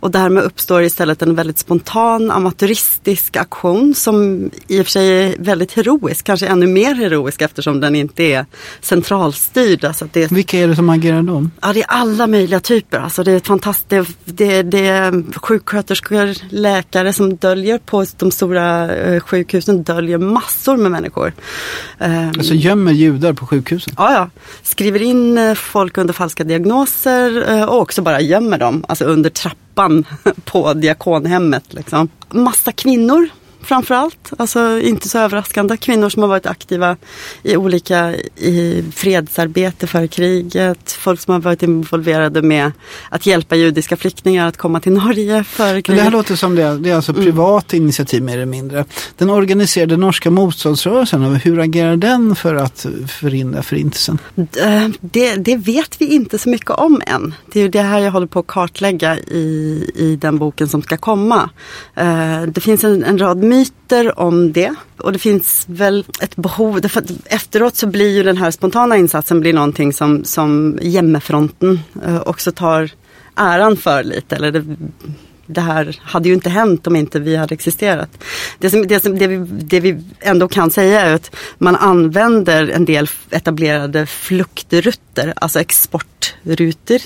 Och därmed uppstår istället en väldigt spontan amatöristisk aktion som i och för sig är väldigt heroisk, kanske ännu mer heroisk eftersom den inte är centralstyrd. Alltså det är, Vilka är det som agerar då? ja, det är alla möjliga typer. Alltså det är fantastiskt. Det, det, är sjuksköterskor, läkare som döljer på de stora eh, sjukhusen, döljer massor med människor. Eh, Alltså gömmer judar på sjukhusen? Ja, ja. Skriver in eh, folk under falska diagnoser eh, och också bara gömmer dem, alltså under trappan på diakonhemmet. Liksom. Massa kvinnor framförallt, alltså inte så överraskande. Kvinnor som har varit aktiva i olika i fredsarbete för kriget. Folk som har varit involverade med att hjälpa judiska flyktingar att komma till Norge före Men det kriget. här låter som det, det är alltså privat initiativ mer eller mindre. Den organiserade norska motståndsrörelsen, hur agerar den för att förhindra förintelsen? Eh, Det, det vet vi inte så mycket om än. Det är det här jag håller på att kartlägga i, i den boken som ska komma. Eh, Det finns en, en rad myter om det. Och det finns väl ett behov, därför att efteråt så blir ju den här spontana insatsen blir någonting som, som Jämmefronten eh, också tar äran för lite. Eller det, det här hade ju inte hänt om inte vi hade existerat. Det, som, det, som, det, vi, det vi ändå kan säga är att man använder en del etablerade fluktrutter, alltså exportrutor,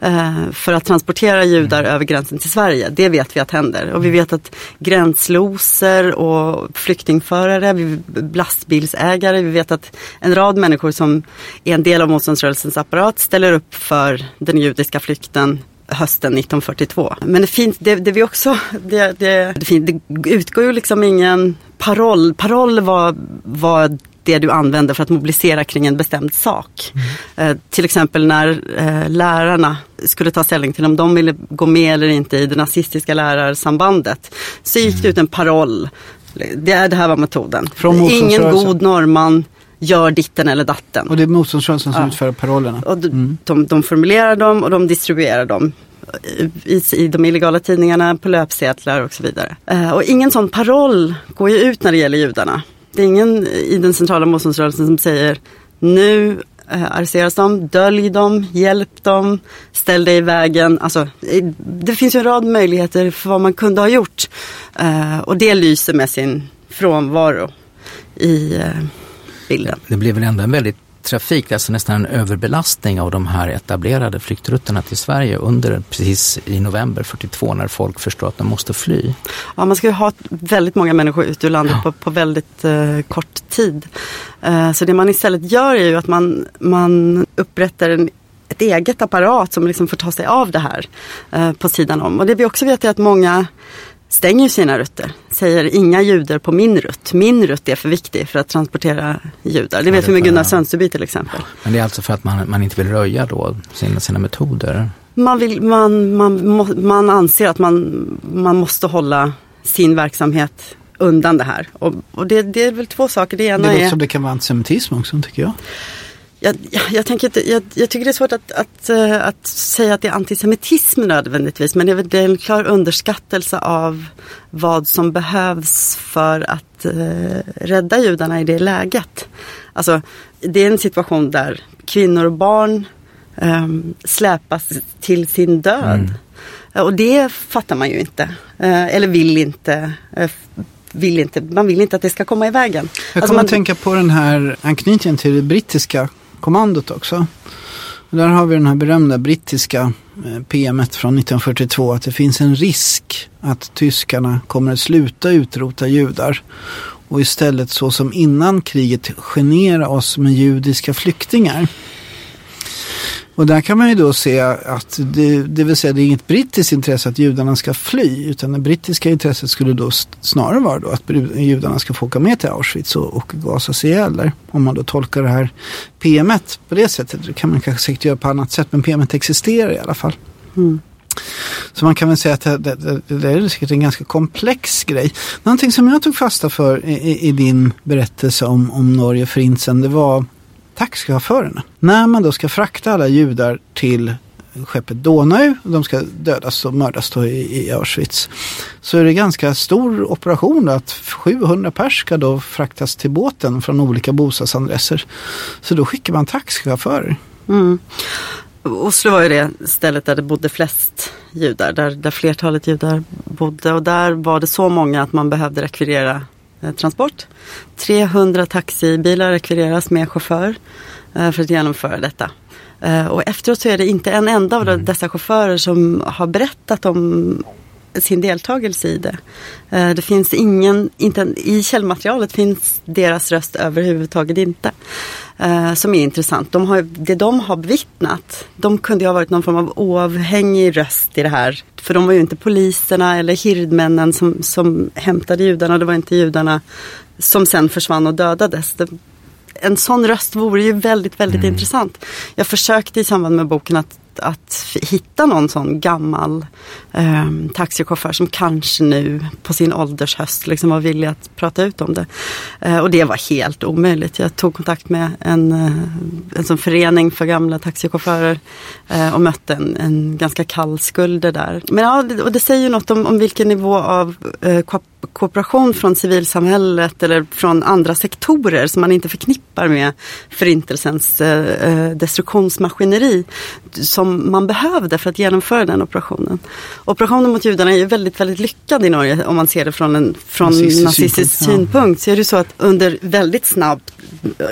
eh, för att transportera judar över gränsen till Sverige. Det vet vi att händer. Och vi vet att gränsloser och flyktingförare, lastbilsägare, vi vet att en rad människor som är en del av motståndsrörelsens apparat ställer upp för den judiska flykten hösten 1942. Men det finns, det, det vi också, det, det, det, fin, det utgår ju liksom ingen paroll. Paroll var, var det du använde för att mobilisera kring en bestämd sak. Eh, till exempel när eh, lärarna skulle ta ställning till om de ville gå med eller inte i det nazistiska lärarsambandet. Så gick det ut en paroll. Det, det här var metoden. Från Ingen god norrman gör ditten eller datten. Och det är motståndsrörelsen som Ja. utför parollerna. Och de, de, de formulerar dem och de distribuerar dem i, i de illegala tidningarna, på löpsedlar och så vidare. Eh, och ingen sån paroll går ju ut när det gäller judarna. Det är ingen i den centrala motståndsrörelsen som säger nu eh, arresteras de, dölj dem, hjälp dem, ställ dig i vägen. Alltså, eh, det finns ju en rad möjligheter för vad man kunde ha gjort. Eh, och det lyser med sin frånvaro i eh, bilden. Det blev väl ändå en väldigt trafik, alltså nästan en överbelastning av de här etablerade flyktrutterna till Sverige under precis i november 42 när folk förstår att de måste fly. Ja, man ska ju ha väldigt många människor ut ur landet på, på väldigt eh, kort tid. Eh, så det man istället gör är ju att man, man upprättar en ett eget apparat som liksom får ta sig av det här eh, på sidan om. Och det vi också vet är att många stänger sina rutter. Säger inga judar på min rutt. Min rutt är för viktig för att transportera judar. Det vet vi med Gunnar Sönsterby till exempel. Men det är alltså för att man, man inte vill röja då sina, sina metoder. Man, vill, man, man, man anser att man, man måste hålla sin verksamhet undan det här. Och, och det, det är väl två saker. Det ena Det låter är... som det kan vara antisemitism också tycker jag. Jag, jag, tänker, jag, jag tycker det är svårt att, att, eh, att säga att det är antisemitism nödvändigtvis men det är en klar underskattelse av vad som behövs för att eh, rädda judarna i det läget. Alltså, det är en situation där kvinnor och barn eh, släpas till sin död. Mm. Och det fattar man ju inte. Eh, eller vill inte eh, vill inte, man vill inte att det ska komma i vägen. Jag alltså kommer alltså man... att tänka på den här anknytningen till det brittiska kommandot också. Där har vi den här berömda brittiska eh, PM PMet från 1942 att det finns en risk att tyskarna kommer att sluta utrota judar och istället så som innan kriget genera oss med judiska flyktingar. Och där kan man ju då se att det, det vill säga det är inget brittiskt intresse att judarna ska fly utan det brittiska intresset skulle då snarare vara då att judarna ska få åka med till Auschwitz och, och gasas ihjäl där. Om man då tolkar det här PMet på det sättet. Det kan man kanske säkert göra på annat sätt men PMet existerar i alla fall. Mm. Så man kan väl säga att det, det, det, är säkert en ganska komplex grej. Någonting som jag tog fasta för i, i din berättelse om, om Norge förintelsen det var taxichaufförerna. När man då ska frakta alla judar till skeppet Donau, de ska dödas och mördas då i, i Auschwitz. Så är det ganska stor operation då, att 700 pers ska då fraktas till båten från olika bostadsadresser. Så då skickar man taxichaufförer. Mm. Oslo var ju det stället där det bodde flest judar, där, där flertalet judar bodde och där var det så många att man behövde rekvirera transport. 300 taxibilar rekvireras med chaufför eh, för att genomföra detta. Eh, och efteråt så är det inte en enda av mm. dessa chaufförer som har berättat om sin deltagelse i det. Det finns ingen, inte, i källmaterialet finns deras röst överhuvudtaget inte. Som är intressant. De har, det de har bevittnat, de kunde ha varit någon form av oavhängig röst i det här för de var ju inte poliserna eller hirdmännen som, som hämtade judarna. Det var inte judarna som sen försvann och dödades. Det, en sån röst vore ju väldigt, väldigt mm. intressant. Jag försökte i samband med boken att att hitta någon sån gammal eh, taxichaufför som kanske nu på sin åldershöst liksom var villig att prata ut om det. Eh, och det var helt omöjligt. Jag tog kontakt med en, eh, en sån förening för gamla taxichaufförer eh, och mötte en, en ganska kall skulder där. Men ja, det, och det säger något om, om vilken nivå av eh, kooperation från civilsamhället eller från andra sektorer som man inte förknippar med förintelsens eh, eh destruktionsmaskineri. destruktionsmaskineri som man behövde för att genomföra den operationen. Operationen mot judarna är ju väldigt, väldigt lyckad i Norge om man ser det från en från nazistisk, nazistisk synpunkt. synpunkt. Så är det så att under väldigt snabbt,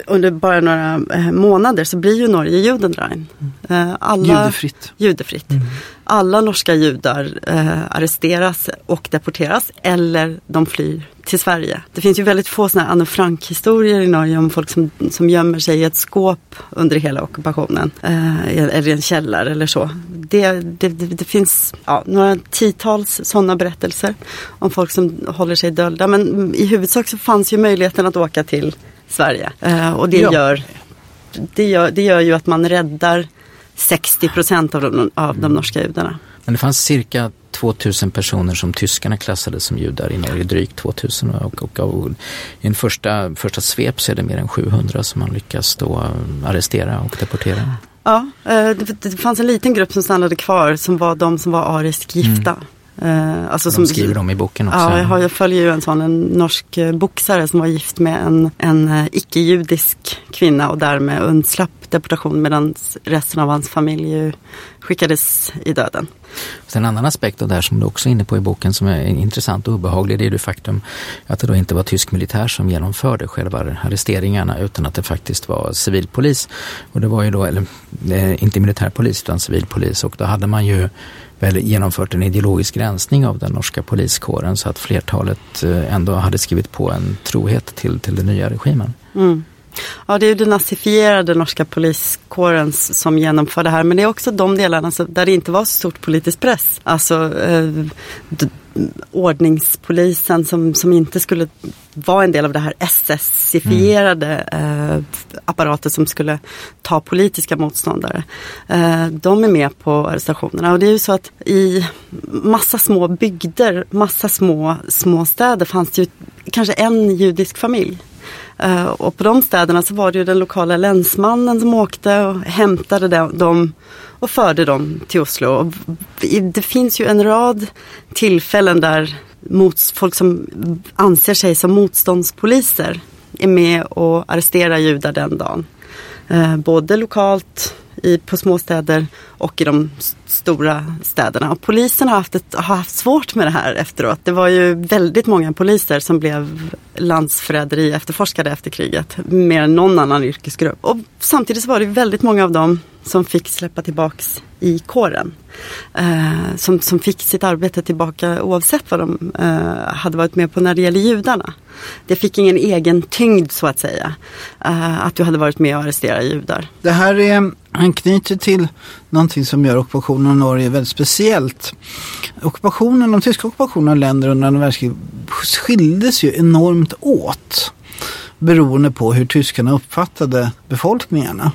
under bara några eh, månader så blir ju Norge Judenrein. Mm. Alla, judefritt. judefritt. Mm alla norska judar eh, arresteras och deporteras eller de flyr till Sverige. Det finns ju väldigt få sådana Anne Frank-historier i Norge om folk som, som gömmer sig i ett skåp under hela ockupationen. Eh, eller i en källare eller så. Det, det, det, det finns ja, några tiotals sådana berättelser om folk som håller sig döljda. Men i huvudsak så fanns ju möjligheten att åka till Sverige. Eh, och det, ja. gör, det, gör, det gör ju att man räddar 60 procent av, de, av de norska judarna. Men det fanns cirka 2000 personer som tyskarna klassade som judar i Norge, drygt 2000 och, och, och i en första, första svep så är det mer än 700 som man lyckas då arrestera och deportera. Ja, eh, det, fanns en liten grupp som stannade kvar som var de som var ariskt gifta. Mm. Eh, alltså de som, skriver om i boken också. Ja, jag, har, jag följer ju en sån en norsk eh, boxare som var gift med en, en eh, icke-judisk kvinna och därmed undslapp deportation medan resten av hans familj skickades i döden. en annan aspekt av det här som du också är inne på i boken som är intressant och obehaglig det är det faktum att det då inte var tysk militär som genomförde själva arresteringarna utan att det faktiskt var civilpolis. Och det var ju då, eller inte militärpolis utan civilpolis och då hade man ju väl genomfört en ideologisk rensning av den norska poliskåren så att flertalet eh, ändå hade skrivit på en trohet till, till den nya regimen. Mm. Ja, det är ju den nazifierade norska poliskåren som genomför det här. Men det är också de delarna där det inte var så stort politisk press. Alltså eh, ordningspolisen som, som inte skulle vara en del av det här SS-ifierade mm. eh, apparatet som skulle ta politiska motståndare. Eh, de är med på arrestationerna och det är ju så att i massa små bygder, massa små, små städer fanns det ju kanske en judisk familj Eh, och på de städerna så var det ju den lokala länsmannen som åkte och hämtade dem och förde dem till Oslo. Och det finns ju en rad tillfällen där folk som anser sig som motståndspoliser är med och arresterar judar den dagen. Eh, både lokalt i, på småstäder och i de stora städerna. Och polisen har haft, ett, har haft svårt med det här efteråt. Det var ju väldigt många poliser som blev landsförräderi efterforskade efter kriget. Mer än någon annan yrkesgrupp. Och samtidigt så var det väldigt många av dem som fick släppa tillbaks i kåren. Eh, som, som fick sitt arbete tillbaka oavsett vad de eh, hade varit med på när det gäller judarna. Det fick ingen egen tyngd så att säga. Eh, att du hade varit med och arresterat judar. Det här är, anknyter till någonting som gör ockupationen av Norge väldigt speciellt. Ockupationen, de tyska ockupationerna av länder under andra världskriget skildes ju enormt åt beroende på hur tyskarna uppfattade befolkningarna.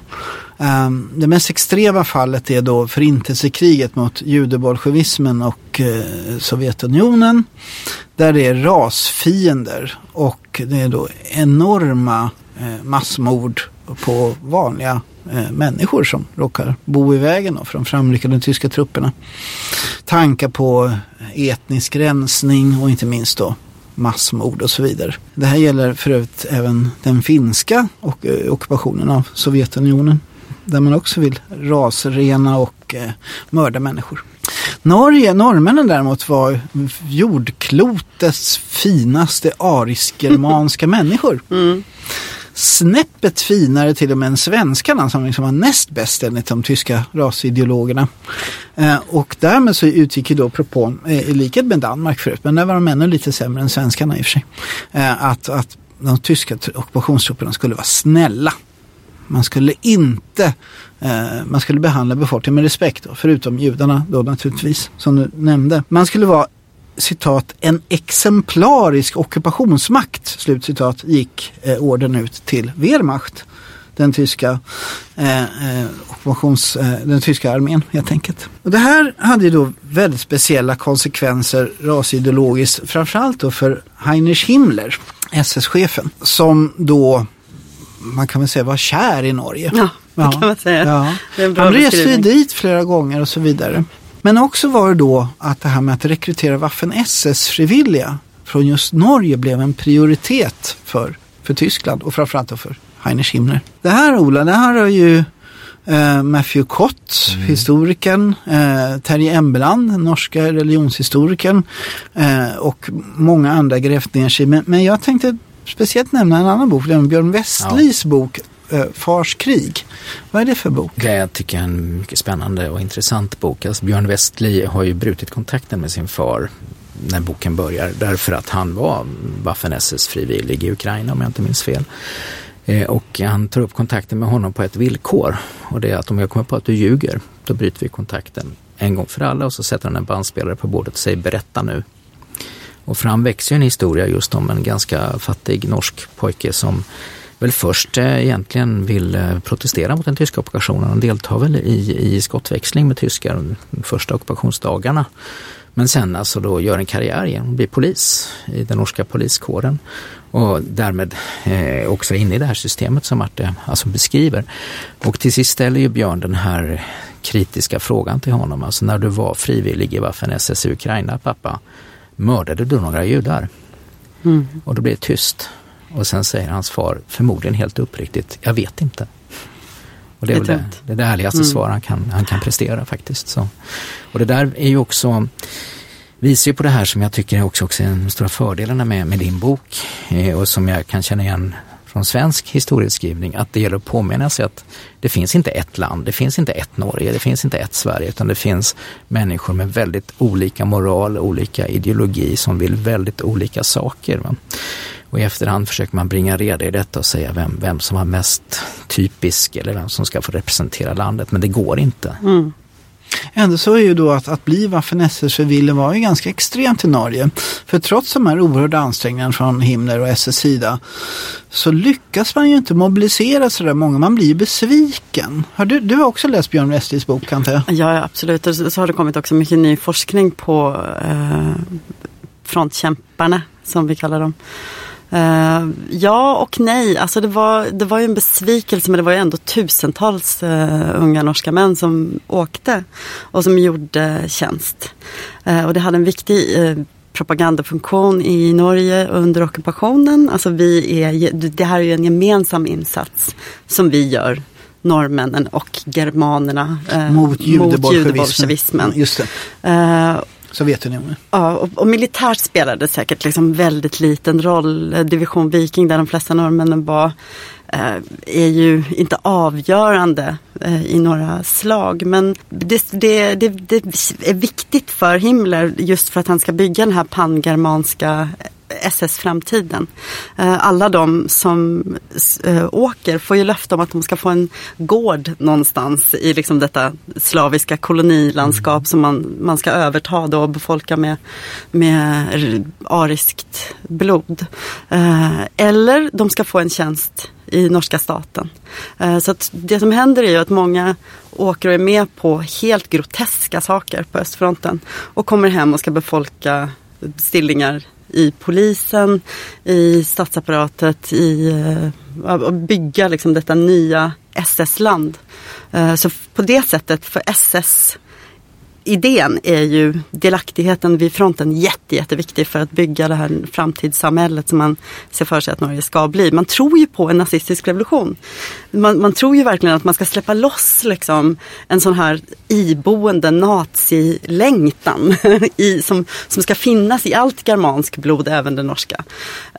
Ehm, det mest extrema fallet är då förintelsekriget mot judebolsjevismen och eh, Sovjetunionen. Där det är rasfiender och det är då enorma eh, massmord på vanliga eh, människor som råkar bo i vägen för de framryckande tyska trupperna. Tankar på etnisk rensning och inte minst då massmord och så vidare. Det här gäller för övrigt även den finska och, ockupationen av Sovjetunionen där man också vill rasrena och eh, mörda människor. Norge, norrmännen däremot var jordklotets finaste arisk-germanska människor. Mm. Snäppet finare till och med än svenskarna som liksom var näst bäst enligt de tyska rasideologerna. Eh, och därmed så utgick ju då propån, eh, i likhet med Danmark förut, men där var de ännu lite sämre än svenskarna i och för sig, eh, att, att de tyska ockupationstrupperna skulle vara snälla man skulle inte eh, man skulle behandla befolkningen med respekt, då, förutom judarna då naturligtvis, som du nämnde. Man skulle vara citat, en exemplarisk ockupationsmakt, slutcitat, gick eh, orden ut till Wehrmacht. Den tyska, eh, eh, ockupations, eh, den tyska armén helt enkelt. Och det här hade ju då väldigt speciella konsekvenser rasideologiskt, framförallt då för Heinrich Himmler, SS-chefen, som då man kan väl säga var kär i Norge. Ja, det kan man säga. Ja. Han reste dit flera gånger och så vidare. Men också var det då att det här med att rekrytera Waffen-SS-frivilliga från just Norge blev en prioritet för, för Tyskland och framförallt för Heinrich Himmler. Det här Ola, det här har ju eh, Matthew Kott, mm. historikern, eh, Terje Embeland, norska religionshistorikern eh, och många andra grävt ner sig. Men, men jag tänkte speciellt nämna en annan bok, den Björn Westlis ja. bok Eh, Fars krig. Vad är det för bok? Det jag tycker jag är en mycket spännande och intressant bok. Alltså Björn Westli har ju brutit kontakten med sin far när boken börjar därför att han var Waffen-SS frivillig i Ukraina om jag inte minns fel. Eh, och han tar upp kontakten med honom på ett villkor och det är att om jag kommer på att du ljuger då bryter vi kontakten en gång för alla och så sätter han en bandspelare på bordet och säger berätta nu och fram växer en historia just om en ganska fattig norsk pojke som väl först eh, egentligen vill eh, protestera mot den tyska ockupationen. Han deltar väl i, i skottväxling med tyskar de första ockupationsdagarna. Men sen alltså då gör en karriär genom att bli polis i den norska poliskåren och därmed eh, också inne i det här systemet som Marte alltså beskriver. Och till sist ställer ju Björn den här kritiska frågan till honom, alltså när du var frivillig i Waffen-SS i Ukraina pappa, mördade du några judar? Mm. Och då blir det tyst. Och sen säger hans far, förmodligen helt uppriktigt, jag vet inte. Och det är det, det, det ärligaste mm. svar han kan, han kan prestera faktiskt. Så. Och det där är ju också, visar ju på det här som jag tycker är också, också en stora fördelarna med, med din bok eh, och som jag kan känna igen från svensk historieskrivning att det gäller att påminna sig att det finns inte ett land, det finns inte ett Norge, det finns inte ett Sverige utan det finns människor med väldigt olika moral, olika ideologi som vill väldigt olika saker. Va? Och i efterhand försöker man bringa reda i detta och säga vem, vem som var mest typisk eller vem som ska få representera landet men det går inte. Mm. Ändå så är ju då att, att bli Waffen-SS-frivillig var ju ganska extremt i Norge. För trots de här oerhörda ansträngningarna från Himmler och SS sida så lyckas man ju inte mobilisera så där många. Man blir ju besviken. Har du, du har också läst Björn Westlis bok antar jag? Ja, absolut. Och så har det kommit också mycket ny forskning på eh, frontkämparna som vi kallar dem. Uh, ja och nej, alltså det var, det var ju en besvikelse men det var ju ändå tusentals uh, unga norska män som åkte och som gjorde tjänst. Uh, och det hade en viktig propagandafunktion i Norge under ockupationen. Alltså vi är, det här är ju en gemensam insats som vi gör norrmännen och germanerna mot judebolsjevismen. Jude Just det. Eh, Sovjetunionen. Ja, och, och, militärt spelade säkert liksom väldigt liten roll. Division Viking där de flesta norrmännen var eh, är ju inte avgörande eh, i några slag. Men det, det, det, det, är viktigt för Himmler just för att han ska bygga den här pangermanska SS-framtiden. Eh, alla de som eh, åker får ju löfte om att de ska få en gård någonstans i liksom detta slaviska kolonilandskap mm. som man, man ska överta då och befolka med, med ariskt blod. Eh, eller de ska få en tjänst i norska staten. Så att det som händer är ju att många åker och är med på helt groteska saker på östfronten och kommer hem och ska befolka stillingar i polisen, i statsapparatet, i eh, att bygga liksom detta nya SS-land. Eh, så på det sättet, för SS idén är ju delaktigheten vid fronten jätte, jätteviktig för att bygga det här framtidssamhället som man ser för sig att Norge ska bli. Man tror ju på en nazistisk revolution. Man, man tror ju verkligen att man ska släppa loss liksom en sån här iboende nazilängtan i, som, som ska finnas i allt germansk blod, även det norska.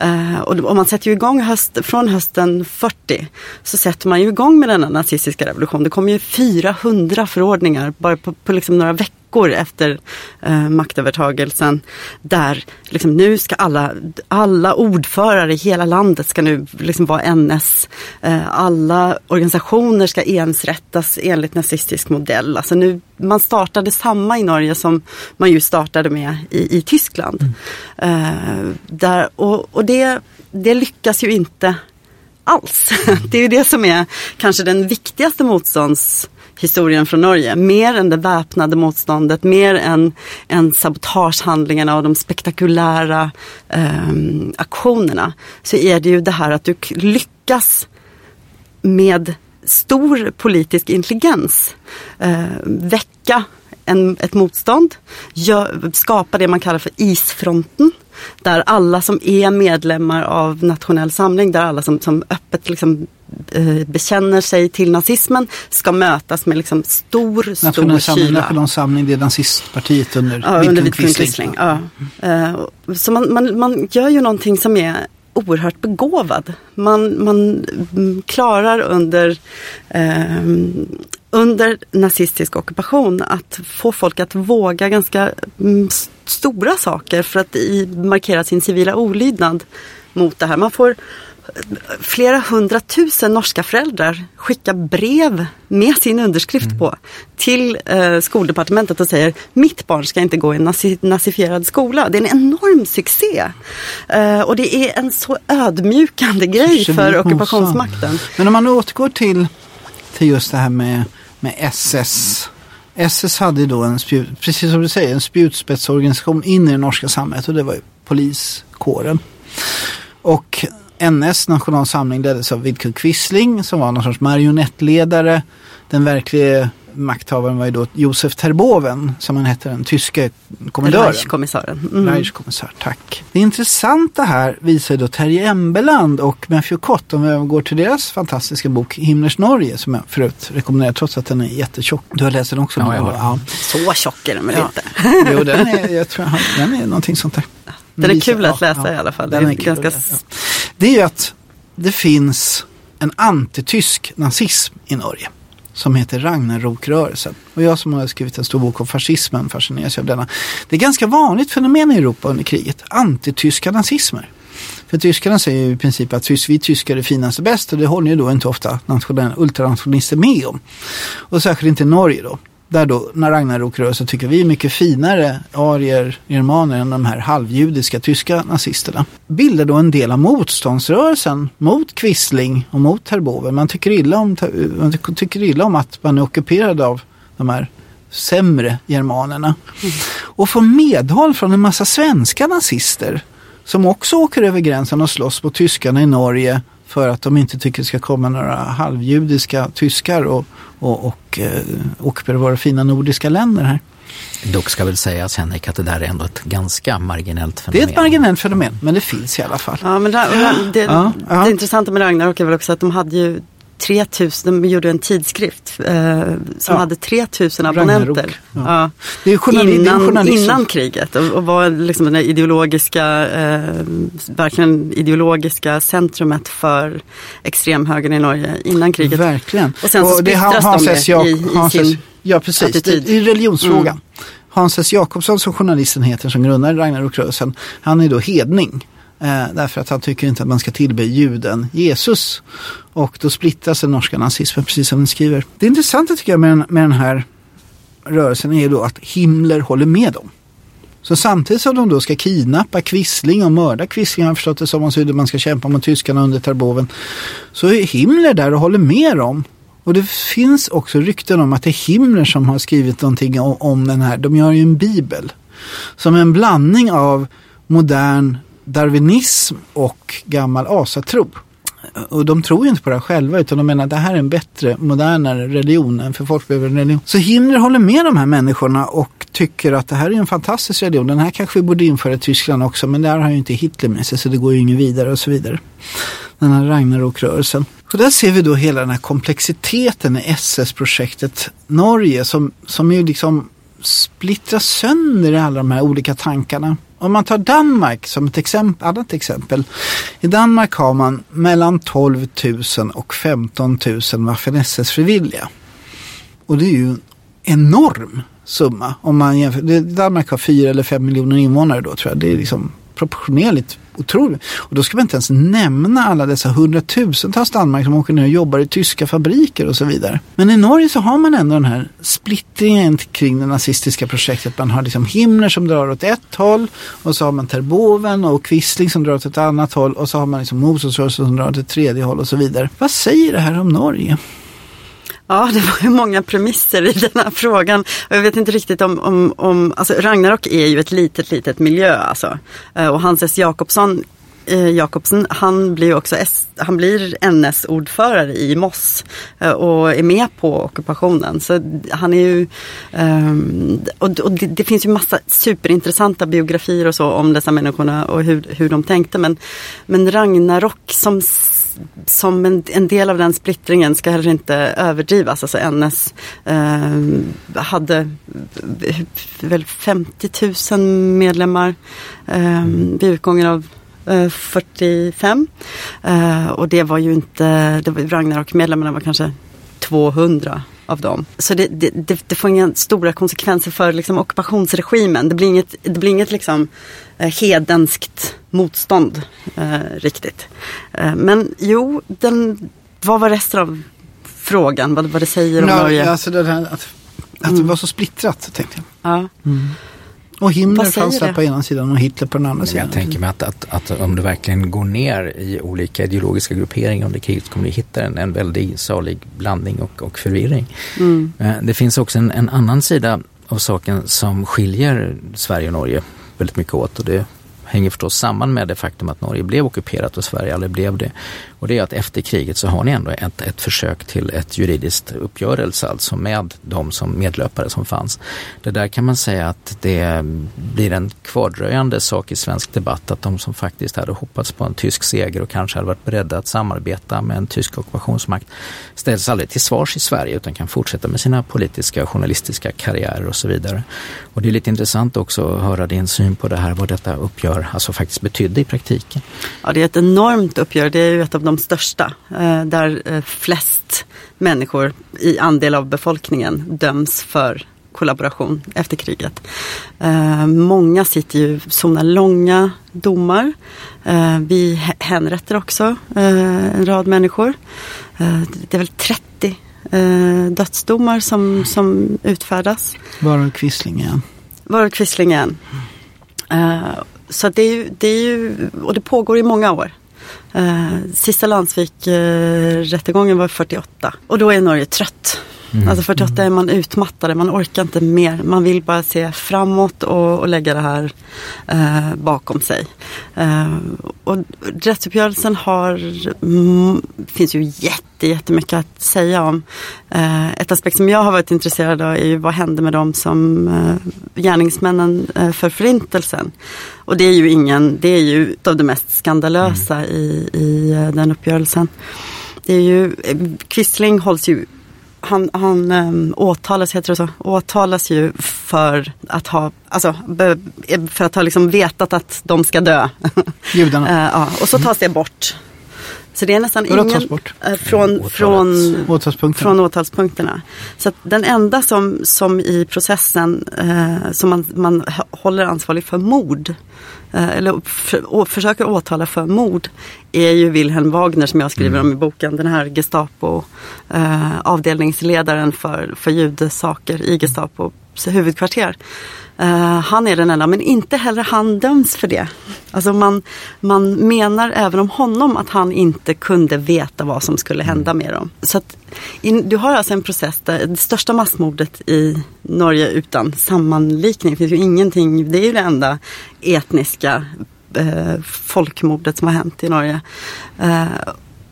Uh, och, och, man sätter ju igång höst, från hösten 40 så sätter man ju igång med denna nazistiska revolution. Det kommer ju 400 förordningar bara på, på liksom några veckor veckor efter eh, maktövertagelsen där liksom, nu ska alla, alla ordförare i hela landet ska nu liksom vara NS. Eh, alla organisationer ska ensrättas enligt nazistisk modell. Alltså nu, man startade samma i Norge som man ju startade med i, i Tyskland. Mm. Eh, där, och och det, det lyckas ju inte alls. Det är ju det som är kanske den viktigaste motståndshistorien från Norge. Mer än det väpnade motståndet, mer än, än sabotagehandlingarna och de spektakulära eh, aktionerna. Så är det ju det här att du lyckas med stor politisk intelligens eh, väcka en, ett motstånd, gör, skapa det man kallar för isfronten. Där alla som är medlemmar av Nationell Samling, där alla som, som öppet liksom, eh, bekänner sig till nazismen ska mötas med liksom stor, stor Nationell samling, kyla. Nationell Samling, det är nazistpartiet under ja, Vidkun Quisling. Ja. Eh, så man, man, man gör ju någonting som är oerhört begåvad. Man, man klarar under, eh, under nazistisk ockupation att få folk att våga ganska mm, stora saker för att markera sin civila olydnad mot det här. Man får flera hundratusen norska föräldrar skicka brev med sin underskrift mm. på till eh, skoldepartementet och säger mitt barn ska inte gå i en nazi nazifierad skola. Det är en enorm succé. Eh, och det är en så ödmjukande grej för ockupationsmakten. Men om man återgår till, till just det här med, med SS. SS hade då en, spjut, precis som du säger, en spjutspetsorganisation in i det norska samhället och det var ju poliskåren. Och NS, National Samling, leddes av Vidkun Quisling som var någon sorts marionettledare. Den verkliga makthavaren var ju då Josef Terboven som han hette, den tyske kommendören. Reichskommissaren. Mm. Reichskommissar, tack. Det intressanta här visar då Terje Embeland och Matthew Kott, om vi går till deras fantastiska bok Himmlers Norge som jag förut rekommenderar trots att den är jättetjock. Du har läst den också? Ja, jag har ja. Så tjock är den väl ja. inte? jo, den är, jag tror, den är någonting sånt där. Den är kul att läsa ja, i alla fall. Den är, är ganska... Det är ju att det finns en antitysk nazism i Norge som heter Ragnarokrörelsen. Och jag som har skrivit en stor bok om fascismen fascineras av denna. Det är ganska vanligt fenomen i Europa under kriget, antityska nazismer. För tyskarna säger ju i princip att vi tyskar är finast och bäst och det håller ju då inte ofta ultranationalister med om. Och särskilt inte Norge då där då när Ragnarok-rörelsen tycker vi är mycket finare arier, germaner än de här halvjudiska tyska nazisterna. Bildar då en del av motståndsrörelsen mot Quisling och mot Terboven. Man tycker illa om, man tycker illa om att man är ockuperad av de här sämre germanerna. Mm. Och får medhåll från en massa svenska nazister som också åker över gränsen och slåss mot tyskarna i Norge för att de inte tycker det ska komma några halvjudiska tyskar och, och, och eh, ockupera våra fina nordiska länder här. Dock ska väl sägas Henrik att det där är ändå ett ganska marginellt fenomen. Det är ett marginellt fenomen, men det finns i alla fall. Ja, men det, det, ja, ja. det intressanta med Ragnarok är väl också att de hade ju 3000, de gjorde en tidskrift eh, som ja. hade 3000 abonnenter. Ja. Det är journali- innan, innan kriget och, och var liksom det ideologiska, eh, verkligen ideologiska centrumet för extremhögern i Norge innan kriget. Verkligen. Och sen så splittras de det i, i Hans sin Ja precis, attityd. i religionsfrågan. Mm. Hans S. Jakobsson som journalisten heter som grundade Ragnarokrörelsen, han är då hedning. Eh, därför att han tycker inte att man ska tillbe juden Jesus. Och då splittras den norska nazismen precis som ni skriver. Det intressanta tycker jag med den, med den här rörelsen är då att Himmler håller med dem. Så samtidigt som de då ska kidnappa Quisling och mörda Quisling, har jag förstått det som, så man ska kämpa mot tyskarna under Tarboven. Så är Himmler där och håller med dem. Och det finns också rykten om att det är Himmler som har skrivit någonting om, om den här. De gör ju en bibel. Som en blandning av modern darwinism och gammal asatro. Och de tror ju inte på det själva utan de menar att det här är en bättre, modernare religion än för folk behöver en religion. Så Himmler håller med de här människorna och tycker att det här är en fantastisk religion. Den här kanske vi borde införa i Tyskland också men där har ju inte Hitler med sig så det går ju inget vidare och så vidare. Den här Ragnarok-rörelsen. Så där ser vi då hela den här komplexiteten i SS-projektet Norge som, som ju liksom splittras sönder i alla de här olika tankarna. Om man tar Danmark som ett exempel, annat exempel. I Danmark har man mellan 12 000 och 15 000 Waffen-SS-frivilliga. Och det är ju en enorm summa om man jämför. Danmark har 4 eller 5 miljoner invånare då tror jag. Det är liksom proportionerligt otroligt. Och då ska man inte ens nämna alla dessa hundratusentals Danmark som åker ner och jobbar i tyska fabriker och så vidare. Men i Norge så har man ändå den här splittringen kring det nazistiska projektet. Man har liksom Himmler som drar åt ett håll och så har man Terboven och Quisling som drar åt ett annat håll och så har man liksom motståndsrörelsen som drar åt ett tredje håll och så vidare. Vad säger det här om Norge? Ja, det var ju många premisser i den här frågan. jag vet inte riktigt om, om, om alltså Ragnarok är ju ett litet, litet miljö alltså. Eh, och Hans S. Jakobsson eh, Jakobsen, han blir också S, han blir NS-ordförare i Moss eh, och är med på ockupationen. Så han är ju, ehm, och, och det, det, finns ju massa superintressanta biografier och så om dessa människorna och hur, hur de tänkte. Men, men Ragnarok som som en, en, del av den splittringen ska heller inte överdrivas. Alltså NS eh, hade väl 50 000 medlemmar eh, vid utgången av 45. Eh, och det var ju inte, det var, Ragnarok-medlemmarna var kanske 200 av dem. Så det, det, det, det får inga stora konsekvenser för liksom, ockupationsregimen. Det blir inget, det blir inget liksom, eh, hedenskt motstånd eh, riktigt. Eh, men jo, den, vad var resten av frågan? Vad, vad det säger om ja, Norge? Alltså det här, att, att mm. det var så splittrat tänkte jag. Ja. Mm. Och Himmler fanns där på ena sidan och Hitler på den andra sidan. Jag tänker mig att, att, att, om du verkligen går ner i olika ideologiska grupperingar under kriget kommer du hitta en, en väldigt salig blandning och, och förvirring. Mm. Eh, det finns också en, en annan sida av saken som skiljer Sverige och Norge väldigt mycket åt och det hänger förstås samman med det faktum att Norge blev ockuperat och Sverige aldrig blev det. Och det är att efter kriget så har ni ändå ett, ett försök till ett juridiskt uppgörelse alltså med de som medlöpare som fanns. Det där kan man säga att det blir en kvardröjande sak i svensk debatt att de som faktiskt hade hoppats på en tysk seger och kanske hade varit beredda att samarbeta med en tysk ockupationsmakt ställs aldrig till svars i Sverige utan kan fortsätta med sina politiska och journalistiska karriärer och så vidare. Och det är lite intressant också att höra din syn på det här, vad detta uppgör alltså faktiskt betydde i praktiken. Ja, det är ett enormt uppgör. Det är ju ett av de största eh, där eh, flest människor i andel av befolkningen döms för kollaboration efter kriget. Eh, många sitter ju sådana långa domar. Eh, vi hänrätter också eh, en rad människor. Eh, det är väl 30 eh, dödsdomar som, som utfärdas. Varav Quisling Varav Quisling eh, så det är, ju, det är ju, och det pågår i många år. Eh, sista Landsvik-rättegången eh, var 48 och då är Norge trött. Mm. Alltså 48 är man utmattade, man orkar inte mer. Man vill bara se framåt och, och lägga det här eh, bakom sig. Eh, och rättsuppgörelsen har, mm, finns ju jätte, jättemycket att säga om. Eh, ett aspekt som jag har varit intresserad av är ju vad hände med dem som eh, gärningsmännen eh, för förintelsen. Och det är ju ingen, det är ju av det mest skandalösa mm. i, i eh, den uppgörelsen. Det är ju, Quisling hålls ju han, han um, åtalas, heter det så, åtalas ju för att ha, alltså, för att ha liksom vetat att de ska dö. Judarna? uh, ja, och så tas det bort. Så det är nästan ingen... Uh, från, från, åtalspunkterna. från åtalspunkterna. Så att den enda som, som i processen uh, som man, man håller ansvarig för mord Eh, eller för, försöker åtala för mord är ju Wilhelm Wagner som jag skriver mm. om i boken. Den här Gestapo eh, avdelningsledaren för, för judesaker i Gestapos huvudkvarter. Uh, han är den enda, men inte heller han döms för det. Alltså man, man menar även om honom att han inte kunde veta vad som skulle hända med dem. Så att, in, du har alltså en process där det största massmordet i Norge utan sammanlikning, det finns ju ingenting, det är ju det enda etniska uh, folkmordet som har hänt i Norge. Uh,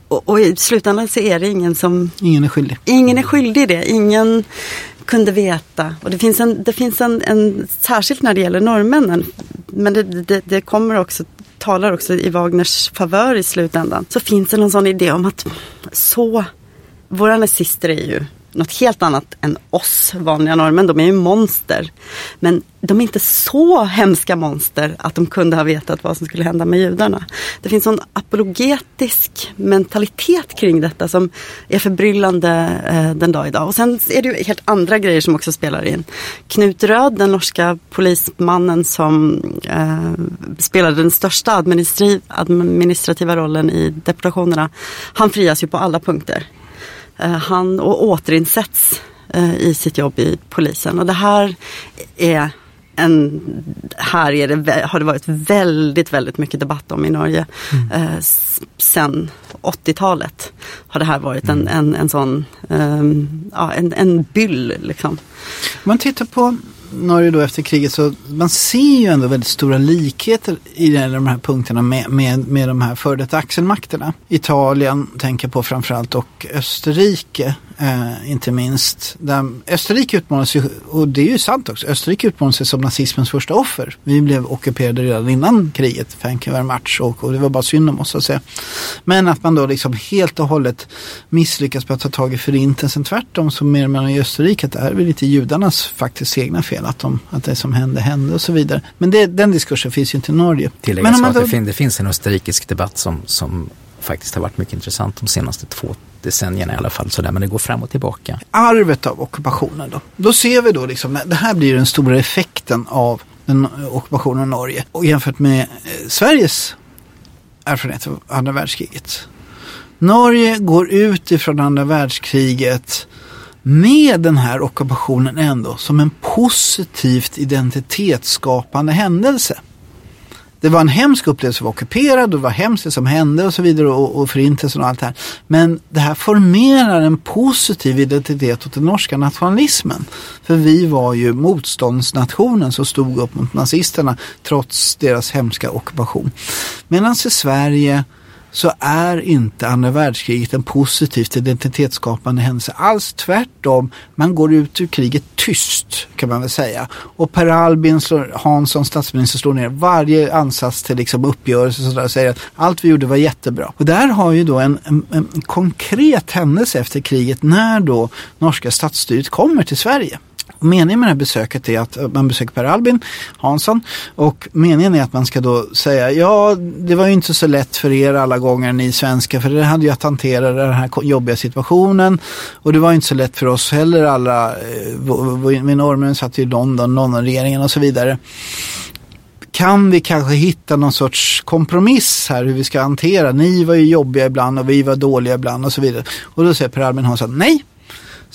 och, och, i slutändan så är det ingen som... Ingen är skyldig. Ingen är skyldig i det. Ingen kunde veta. Och det finns en, det finns en, en särskilt när det gäller norrmännen, men det, det, det kommer också talar också i Wagners favör i slutändan. Så finns det någon sån idé om att så, våra nazister är ju något helt annat än oss vanliga norrmän. De är ju monster. Men de är inte så hemska monster att de kunde ha vetat vad som skulle hända med judarna. Det finns en apologetisk mentalitet kring detta som är förbryllande eh, den dag idag. Och sen är det ju helt andra grejer som också spelar in. Knut Röd, den norska polismannen som eh, spelade den största administrativa rollen i deportationerna. Han frias ju på alla punkter. Eh, han och återinsätts eh, i sitt jobb i polisen. Och det här är en, här är det, har det varit väldigt, väldigt mycket debatt om i Norge. Mm. Eh, sen 80-talet har det här varit en, mm. en, en sån, um, ja, en, en byll liksom. Om man tittar på Norge då efter kriget så man ser ju ändå väldigt stora likheter i de här punkterna med, med, med de här före detta axelmakterna. Italien tänker på framförallt och Österrike eh, inte minst. Där Österrike utmanades ju, och det är ju sant också, Österrike utmanades som nazismens första offer. Vi blev ockuperade redan innan kriget, Vancouver-match och, och det var bara synd om oss att säga. Men att man då liksom helt och hållet misslyckas med att ta tag i förintelsen. Tvärtom så menar man i Österrike att det är väl lite judarnas faktiskt egna fel att, de, att det som hände hände och så vidare. Men det, den diskursen finns ju inte i Norge. Tilläggas att det, fin det finns en österrikisk debatt som, som faktiskt har varit mycket intressant de senaste två decennierna i alla fall. Sådär, men det går fram och tillbaka. Arvet av ockupationen då. Då ser vi då liksom, det här blir den stora effekten av den ockupationen av Norge. Och jämfört med eh, Sveriges erfarenhet av andra världskriget. Norge går ut ifrån andra världskriget med den här ockupationen ändå som en positivt identitetsskapande händelse det var en hemsk upplevelse att vara ockuperad och det var hemskt det som hände och så vidare och, och förintelsen och allt det här. Men det här formerar en positiv identitet åt den norska nationalismen. För vi var ju motståndsnationen som stod upp mot nazisterna trots deras hemska ockupation. Medan i Sverige så är inte andra världskriget en positivt identitetsskapande händelse alls. Tvärtom, man går ut ur kriget tyst kan man väl säga. Och Per Albin slår, Hansson, statsminister, slår ner varje ansats till liksom uppgörelse och säger att allt vi gjorde var jättebra. Och där har ju då en, en, en konkret händelse efter kriget när då norska statsstyret kommer till Sverige. Meningen med det här besöket är att eh, man besöker Per Albin Hansson och meningen är att man ska då säga ja det var ju inte så lätt för er alla gånger ni svenskar för det hade ju att hantera den här jobbiga situationen och det var inte så lätt för oss heller alla, eh, min norrmän satt i London, Londonregeringen och så vidare kan vi kanske hitta någon sorts kompromiss här hur vi ska hantera. Ni var ju jobbiga ibland och vi var dåliga ibland och så vidare. Och då säger Per Albin Hansson nej,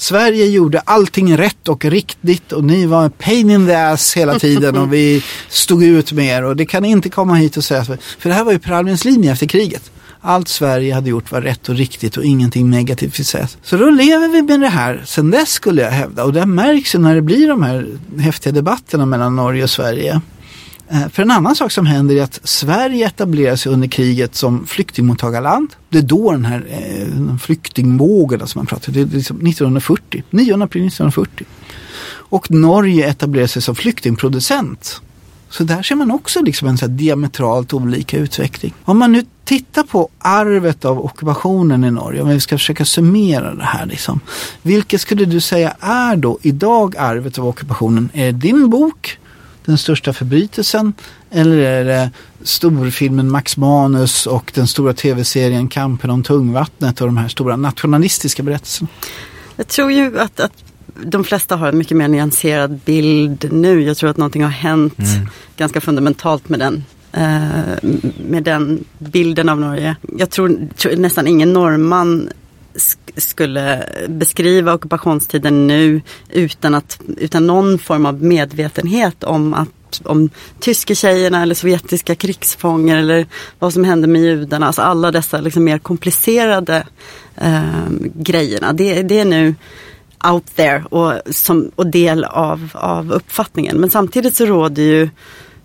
Sverige gjorde allting rätt och riktigt och ni var en pain in the ass hela tiden och vi stod ut med er och det kan inte komma hit och säga för det här var ju Per Albins linje efter kriget. Allt Sverige hade gjort var rätt och riktigt och ingenting negativt fick sägas. Så då lever vi med det här sen dess skulle jag hävda. Och det märks ju när det blir de här häftiga debatterna mellan Norge och Sverige. Eh, för en annan sak som händer är att Sverige etablerar sig under kriget som flyktingmottagarland. Det är då den här eh, flyktingvågen som man pratar om. det är liksom 1940, 9 april 1940. Och Norge etablerar sig som flyktingproducent. Så där ser man också liksom en så diametralt olika utveckling. Om man nu tittar på arvet av ockupationen i Norge, om vi ska försöka summera det här. Liksom. Vilket skulle du säga är då idag arvet av ockupationen? Är det din bok? Den största förbrytelsen? Eller är det storfilmen Max Manus och den stora tv-serien Kampen om tungvattnet och de här stora nationalistiska berättelserna? Jag tror ju att, att de flesta har en mycket mer nyanserad bild nu. Jag tror att någonting har hänt mm. ganska fundamentalt med den eh, med den bilden av Norge. Jag tror, tror nästan ingen norrman skulle beskriva ockupationstiden nu utan, att, utan någon form av medvetenhet om att om tyske tjejerna eller sovjetiska krigsfångar eller vad som hände med judarna. Alltså alla dessa liksom mer komplicerade eh, grejerna. Det, det är nu out there och, som, och del av, av uppfattningen. Men samtidigt så råder ju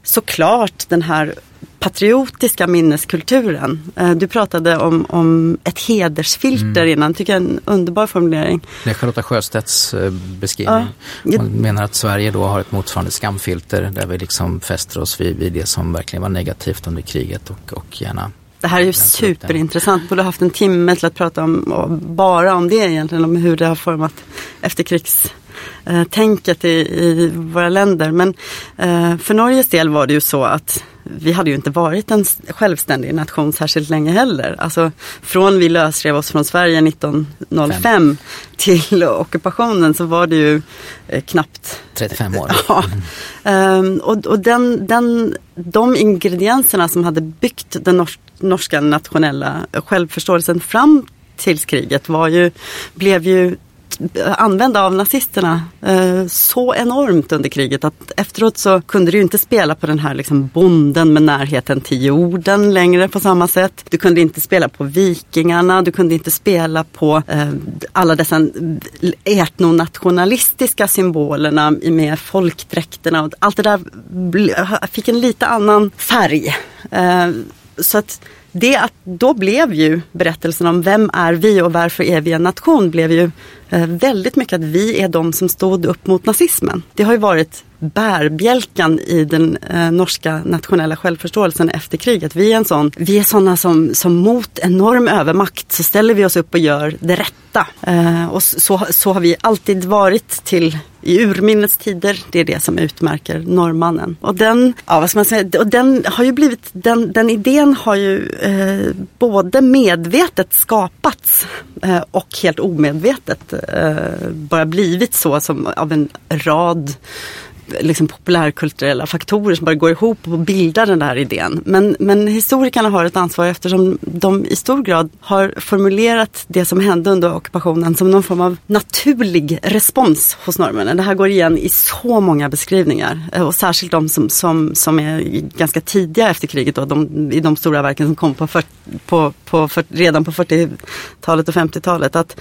såklart den här patriotiska minneskulturen. Eh, du pratade om, om ett hedersfilter mm. innan, tycker jag är en underbar formulering. Det är Charlotta Sjöstedts eh, beskrivning. Ja. Hon menar att Sverige då har ett motsvarande skamfilter där vi liksom fäster oss vid, vid det som verkligen var negativt under kriget och, och gärna det här är ju superintressant. Vi borde haft en timme till att prata om, bara om det egentligen, om hur det har format efterkrigstänket i, i våra länder. Men eh, för Norges del var det ju så att vi hade ju inte varit en självständig nation särskilt länge heller. Alltså från vi lösrev oss från Sverige 1905 Fem. till ockupationen så var det ju eh, knappt 35 år. Ja. Mm. Um, och och den, den, de ingredienserna som hade byggt den nors norska nationella självförståelsen fram till kriget var ju, blev ju använda av nazisterna eh, så enormt under kriget att efteråt så kunde du inte spela på den här liksom bonden med närheten till jorden längre på samma sätt. Du kunde inte spela på vikingarna, du kunde inte spela på eh, alla dessa etnonationalistiska symbolerna med folkdräkterna. Och allt det där fick en lite annan färg. Eh, så att det att då blev ju berättelsen om vem är vi och varför är vi en nation blev ju eh, väldigt mycket att vi är de som stod upp mot nazismen. Det har ju varit bärbjälkan i den eh, norska nationella självförståelsen efter kriget. Vi är en sån, vi är sådana som, som mot enorm övermakt så ställer vi oss upp och gör det rätta. Eh, och så, så har vi alltid varit till i urminnets tider. Det är det som utmärker norrmannen. Och den, ja, vad ska man säga, och den har ju blivit, den, den idén har ju eh, både medvetet skapats eh, och helt omedvetet eh, bara blivit så som av en rad liksom populärkulturella faktorer som bara går ihop och bildar den där idén. Men, men historikerna har ett ansvar eftersom de i stor grad har formulerat det som hände under ockupationen som någon form av naturlig respons hos norrmännen. Det här går igen i så många beskrivningar eh, och särskilt de som, som, som är ganska tidiga efter kriget då, de, i de stora verken som kom på, för, på, på för, redan på 40-talet och 50-talet. Att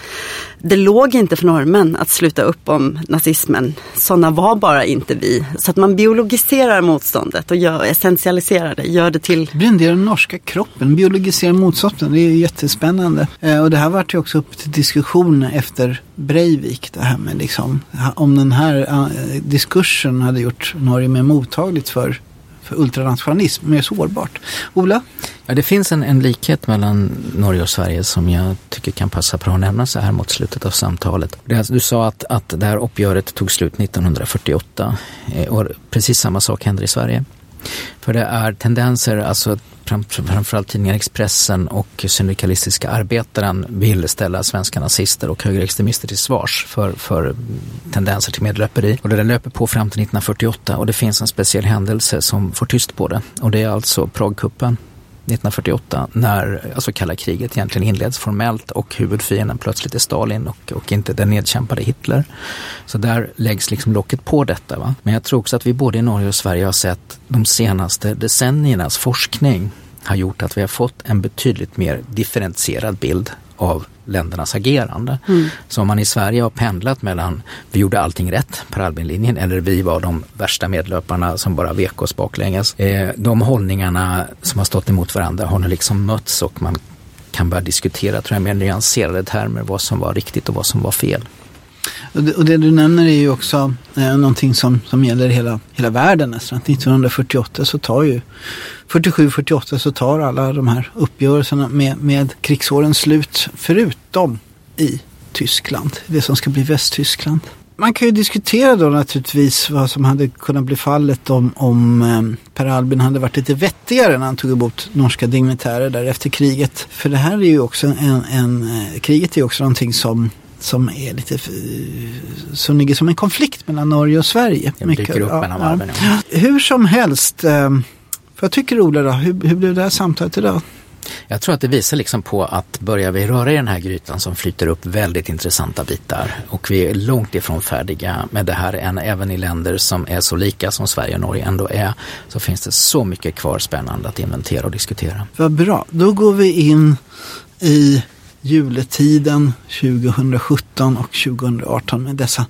det låg inte för norrmän att sluta upp om nazismen. Sådana var bara inte vi. Så att man biologiserar motståndet och gör, essentialiserar det, gör det till... Det blir en del av den norska kroppen, biologiserar motståndet. Det är jättespännande. Eh, och det här vart ju också upp till diskussion efter Breivik. Det här med liksom, om den här eh, diskursen hade gjort Norge mer mottagligt för ultranationalism, mer sårbart. Ola? Ja, det finns en, en likhet mellan Norge och Sverige som jag tycker kan passa bra att nämna så här mot slutet av samtalet. Det, du sa att, att det här uppgöret tog slut 1948 eh, och precis samma sak händer i Sverige. För det är tendenser, alltså framförallt tidningen Expressen och syndikalistiska arbetaren vill ställa svenska nazister och högerextremister till svars för, för tendenser till medlöperi. Och det löper på fram till 1948 och det finns en speciell händelse som får tyst på det och det är alltså Pragkuppen 1948 när alltså kalla kriget egentligen inleds formellt och huvudfienden plötsligt är Stalin och, och inte den nedkämpade Hitler. Så där läggs liksom locket på detta. Va? Men jag tror också att vi både i Norge och Sverige har sett de senaste decenniernas forskning har gjort att vi har fått en betydligt mer differentierad bild av ländernas agerande. Mm. Så om man i Sverige har pendlat mellan vi gjorde allting rätt, Per Albin-linjen, eller vi var de värsta medlöparna som bara vek oss baklänges. Eh, de hållningarna som har stått emot varandra har nu liksom mötts och man kan börja diskutera, tror jag, mer nyanserade termer vad som var riktigt och vad som var fel. Och det, och det, du nämner är ju också eh, någonting som, som gäller hela, hela världen nästan. 1948 så tar ju 47-48 så tar alla de här uppgörelserna med, med krigsårens slut förutom i Tyskland, det som ska bli Västtyskland. Man kan ju diskutera då naturligtvis vad som hade kunnat bli fallet om, om eh, Per Albin hade varit lite vettigare när han tog emot norska dignitärer där efter kriget. För det här är ju också en, en eh, kriget är ju också någonting som som är lite som ligger som en konflikt mellan Norge och Sverige. Det dyker upp mellan varven. Ja. Hur som helst, eh, vad tycker du Ola då? Hur, hur blev det här samtalet idag? Jag tror att det visar liksom på att börjar vi röra i den här grytan som flyter upp väldigt intressanta bitar och vi är långt ifrån färdiga med det här än även i länder som är så lika som Sverige och Norge ändå är så finns det så mycket kvar spännande att inventera och diskutera. Vad bra, då går vi in i juletiden 2017 och 2018 med dessa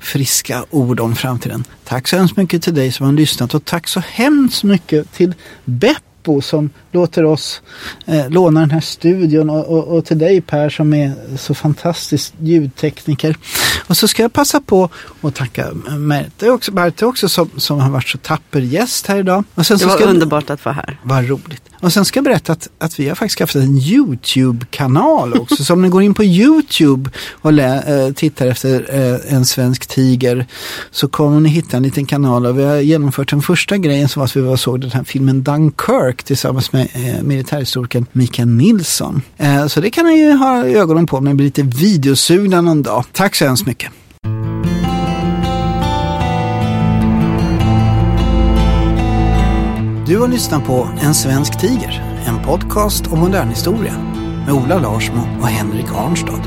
friska ord om framtiden. Tack så hemskt mycket till dig som har lyssnat och tack så hemskt mycket till Bepp Beppo som låter oss eh, låna den här studion och, och, och, till dig Per som är så fantastisk ljudtekniker. Och så ska jag passa på att tacka Märte också, Märte också som, som har varit så tapper gäst här idag. Och sen det var underbart att vara här. Vad roligt. Och sen ska jag berätta att, att vi har faktiskt skaffat en YouTube-kanal också. så om ni går in på YouTube och lä, äh, tittar efter äh, en svensk tiger så kommer ni hitta en liten kanal. Och vi har genomfört den första grejen som var att vi var såg den här filmen Dunkirk tillsammans med äh, militärhistorikern Mikael Nilsson. Så det kan ni ju ha ögonen på om ni blir lite videosugna någon dag. Tack så hemskt mycket. Du har lyssnat på En svensk tiger, en podcast om modern historia med Ola Larsmo och Henrik Arnstad.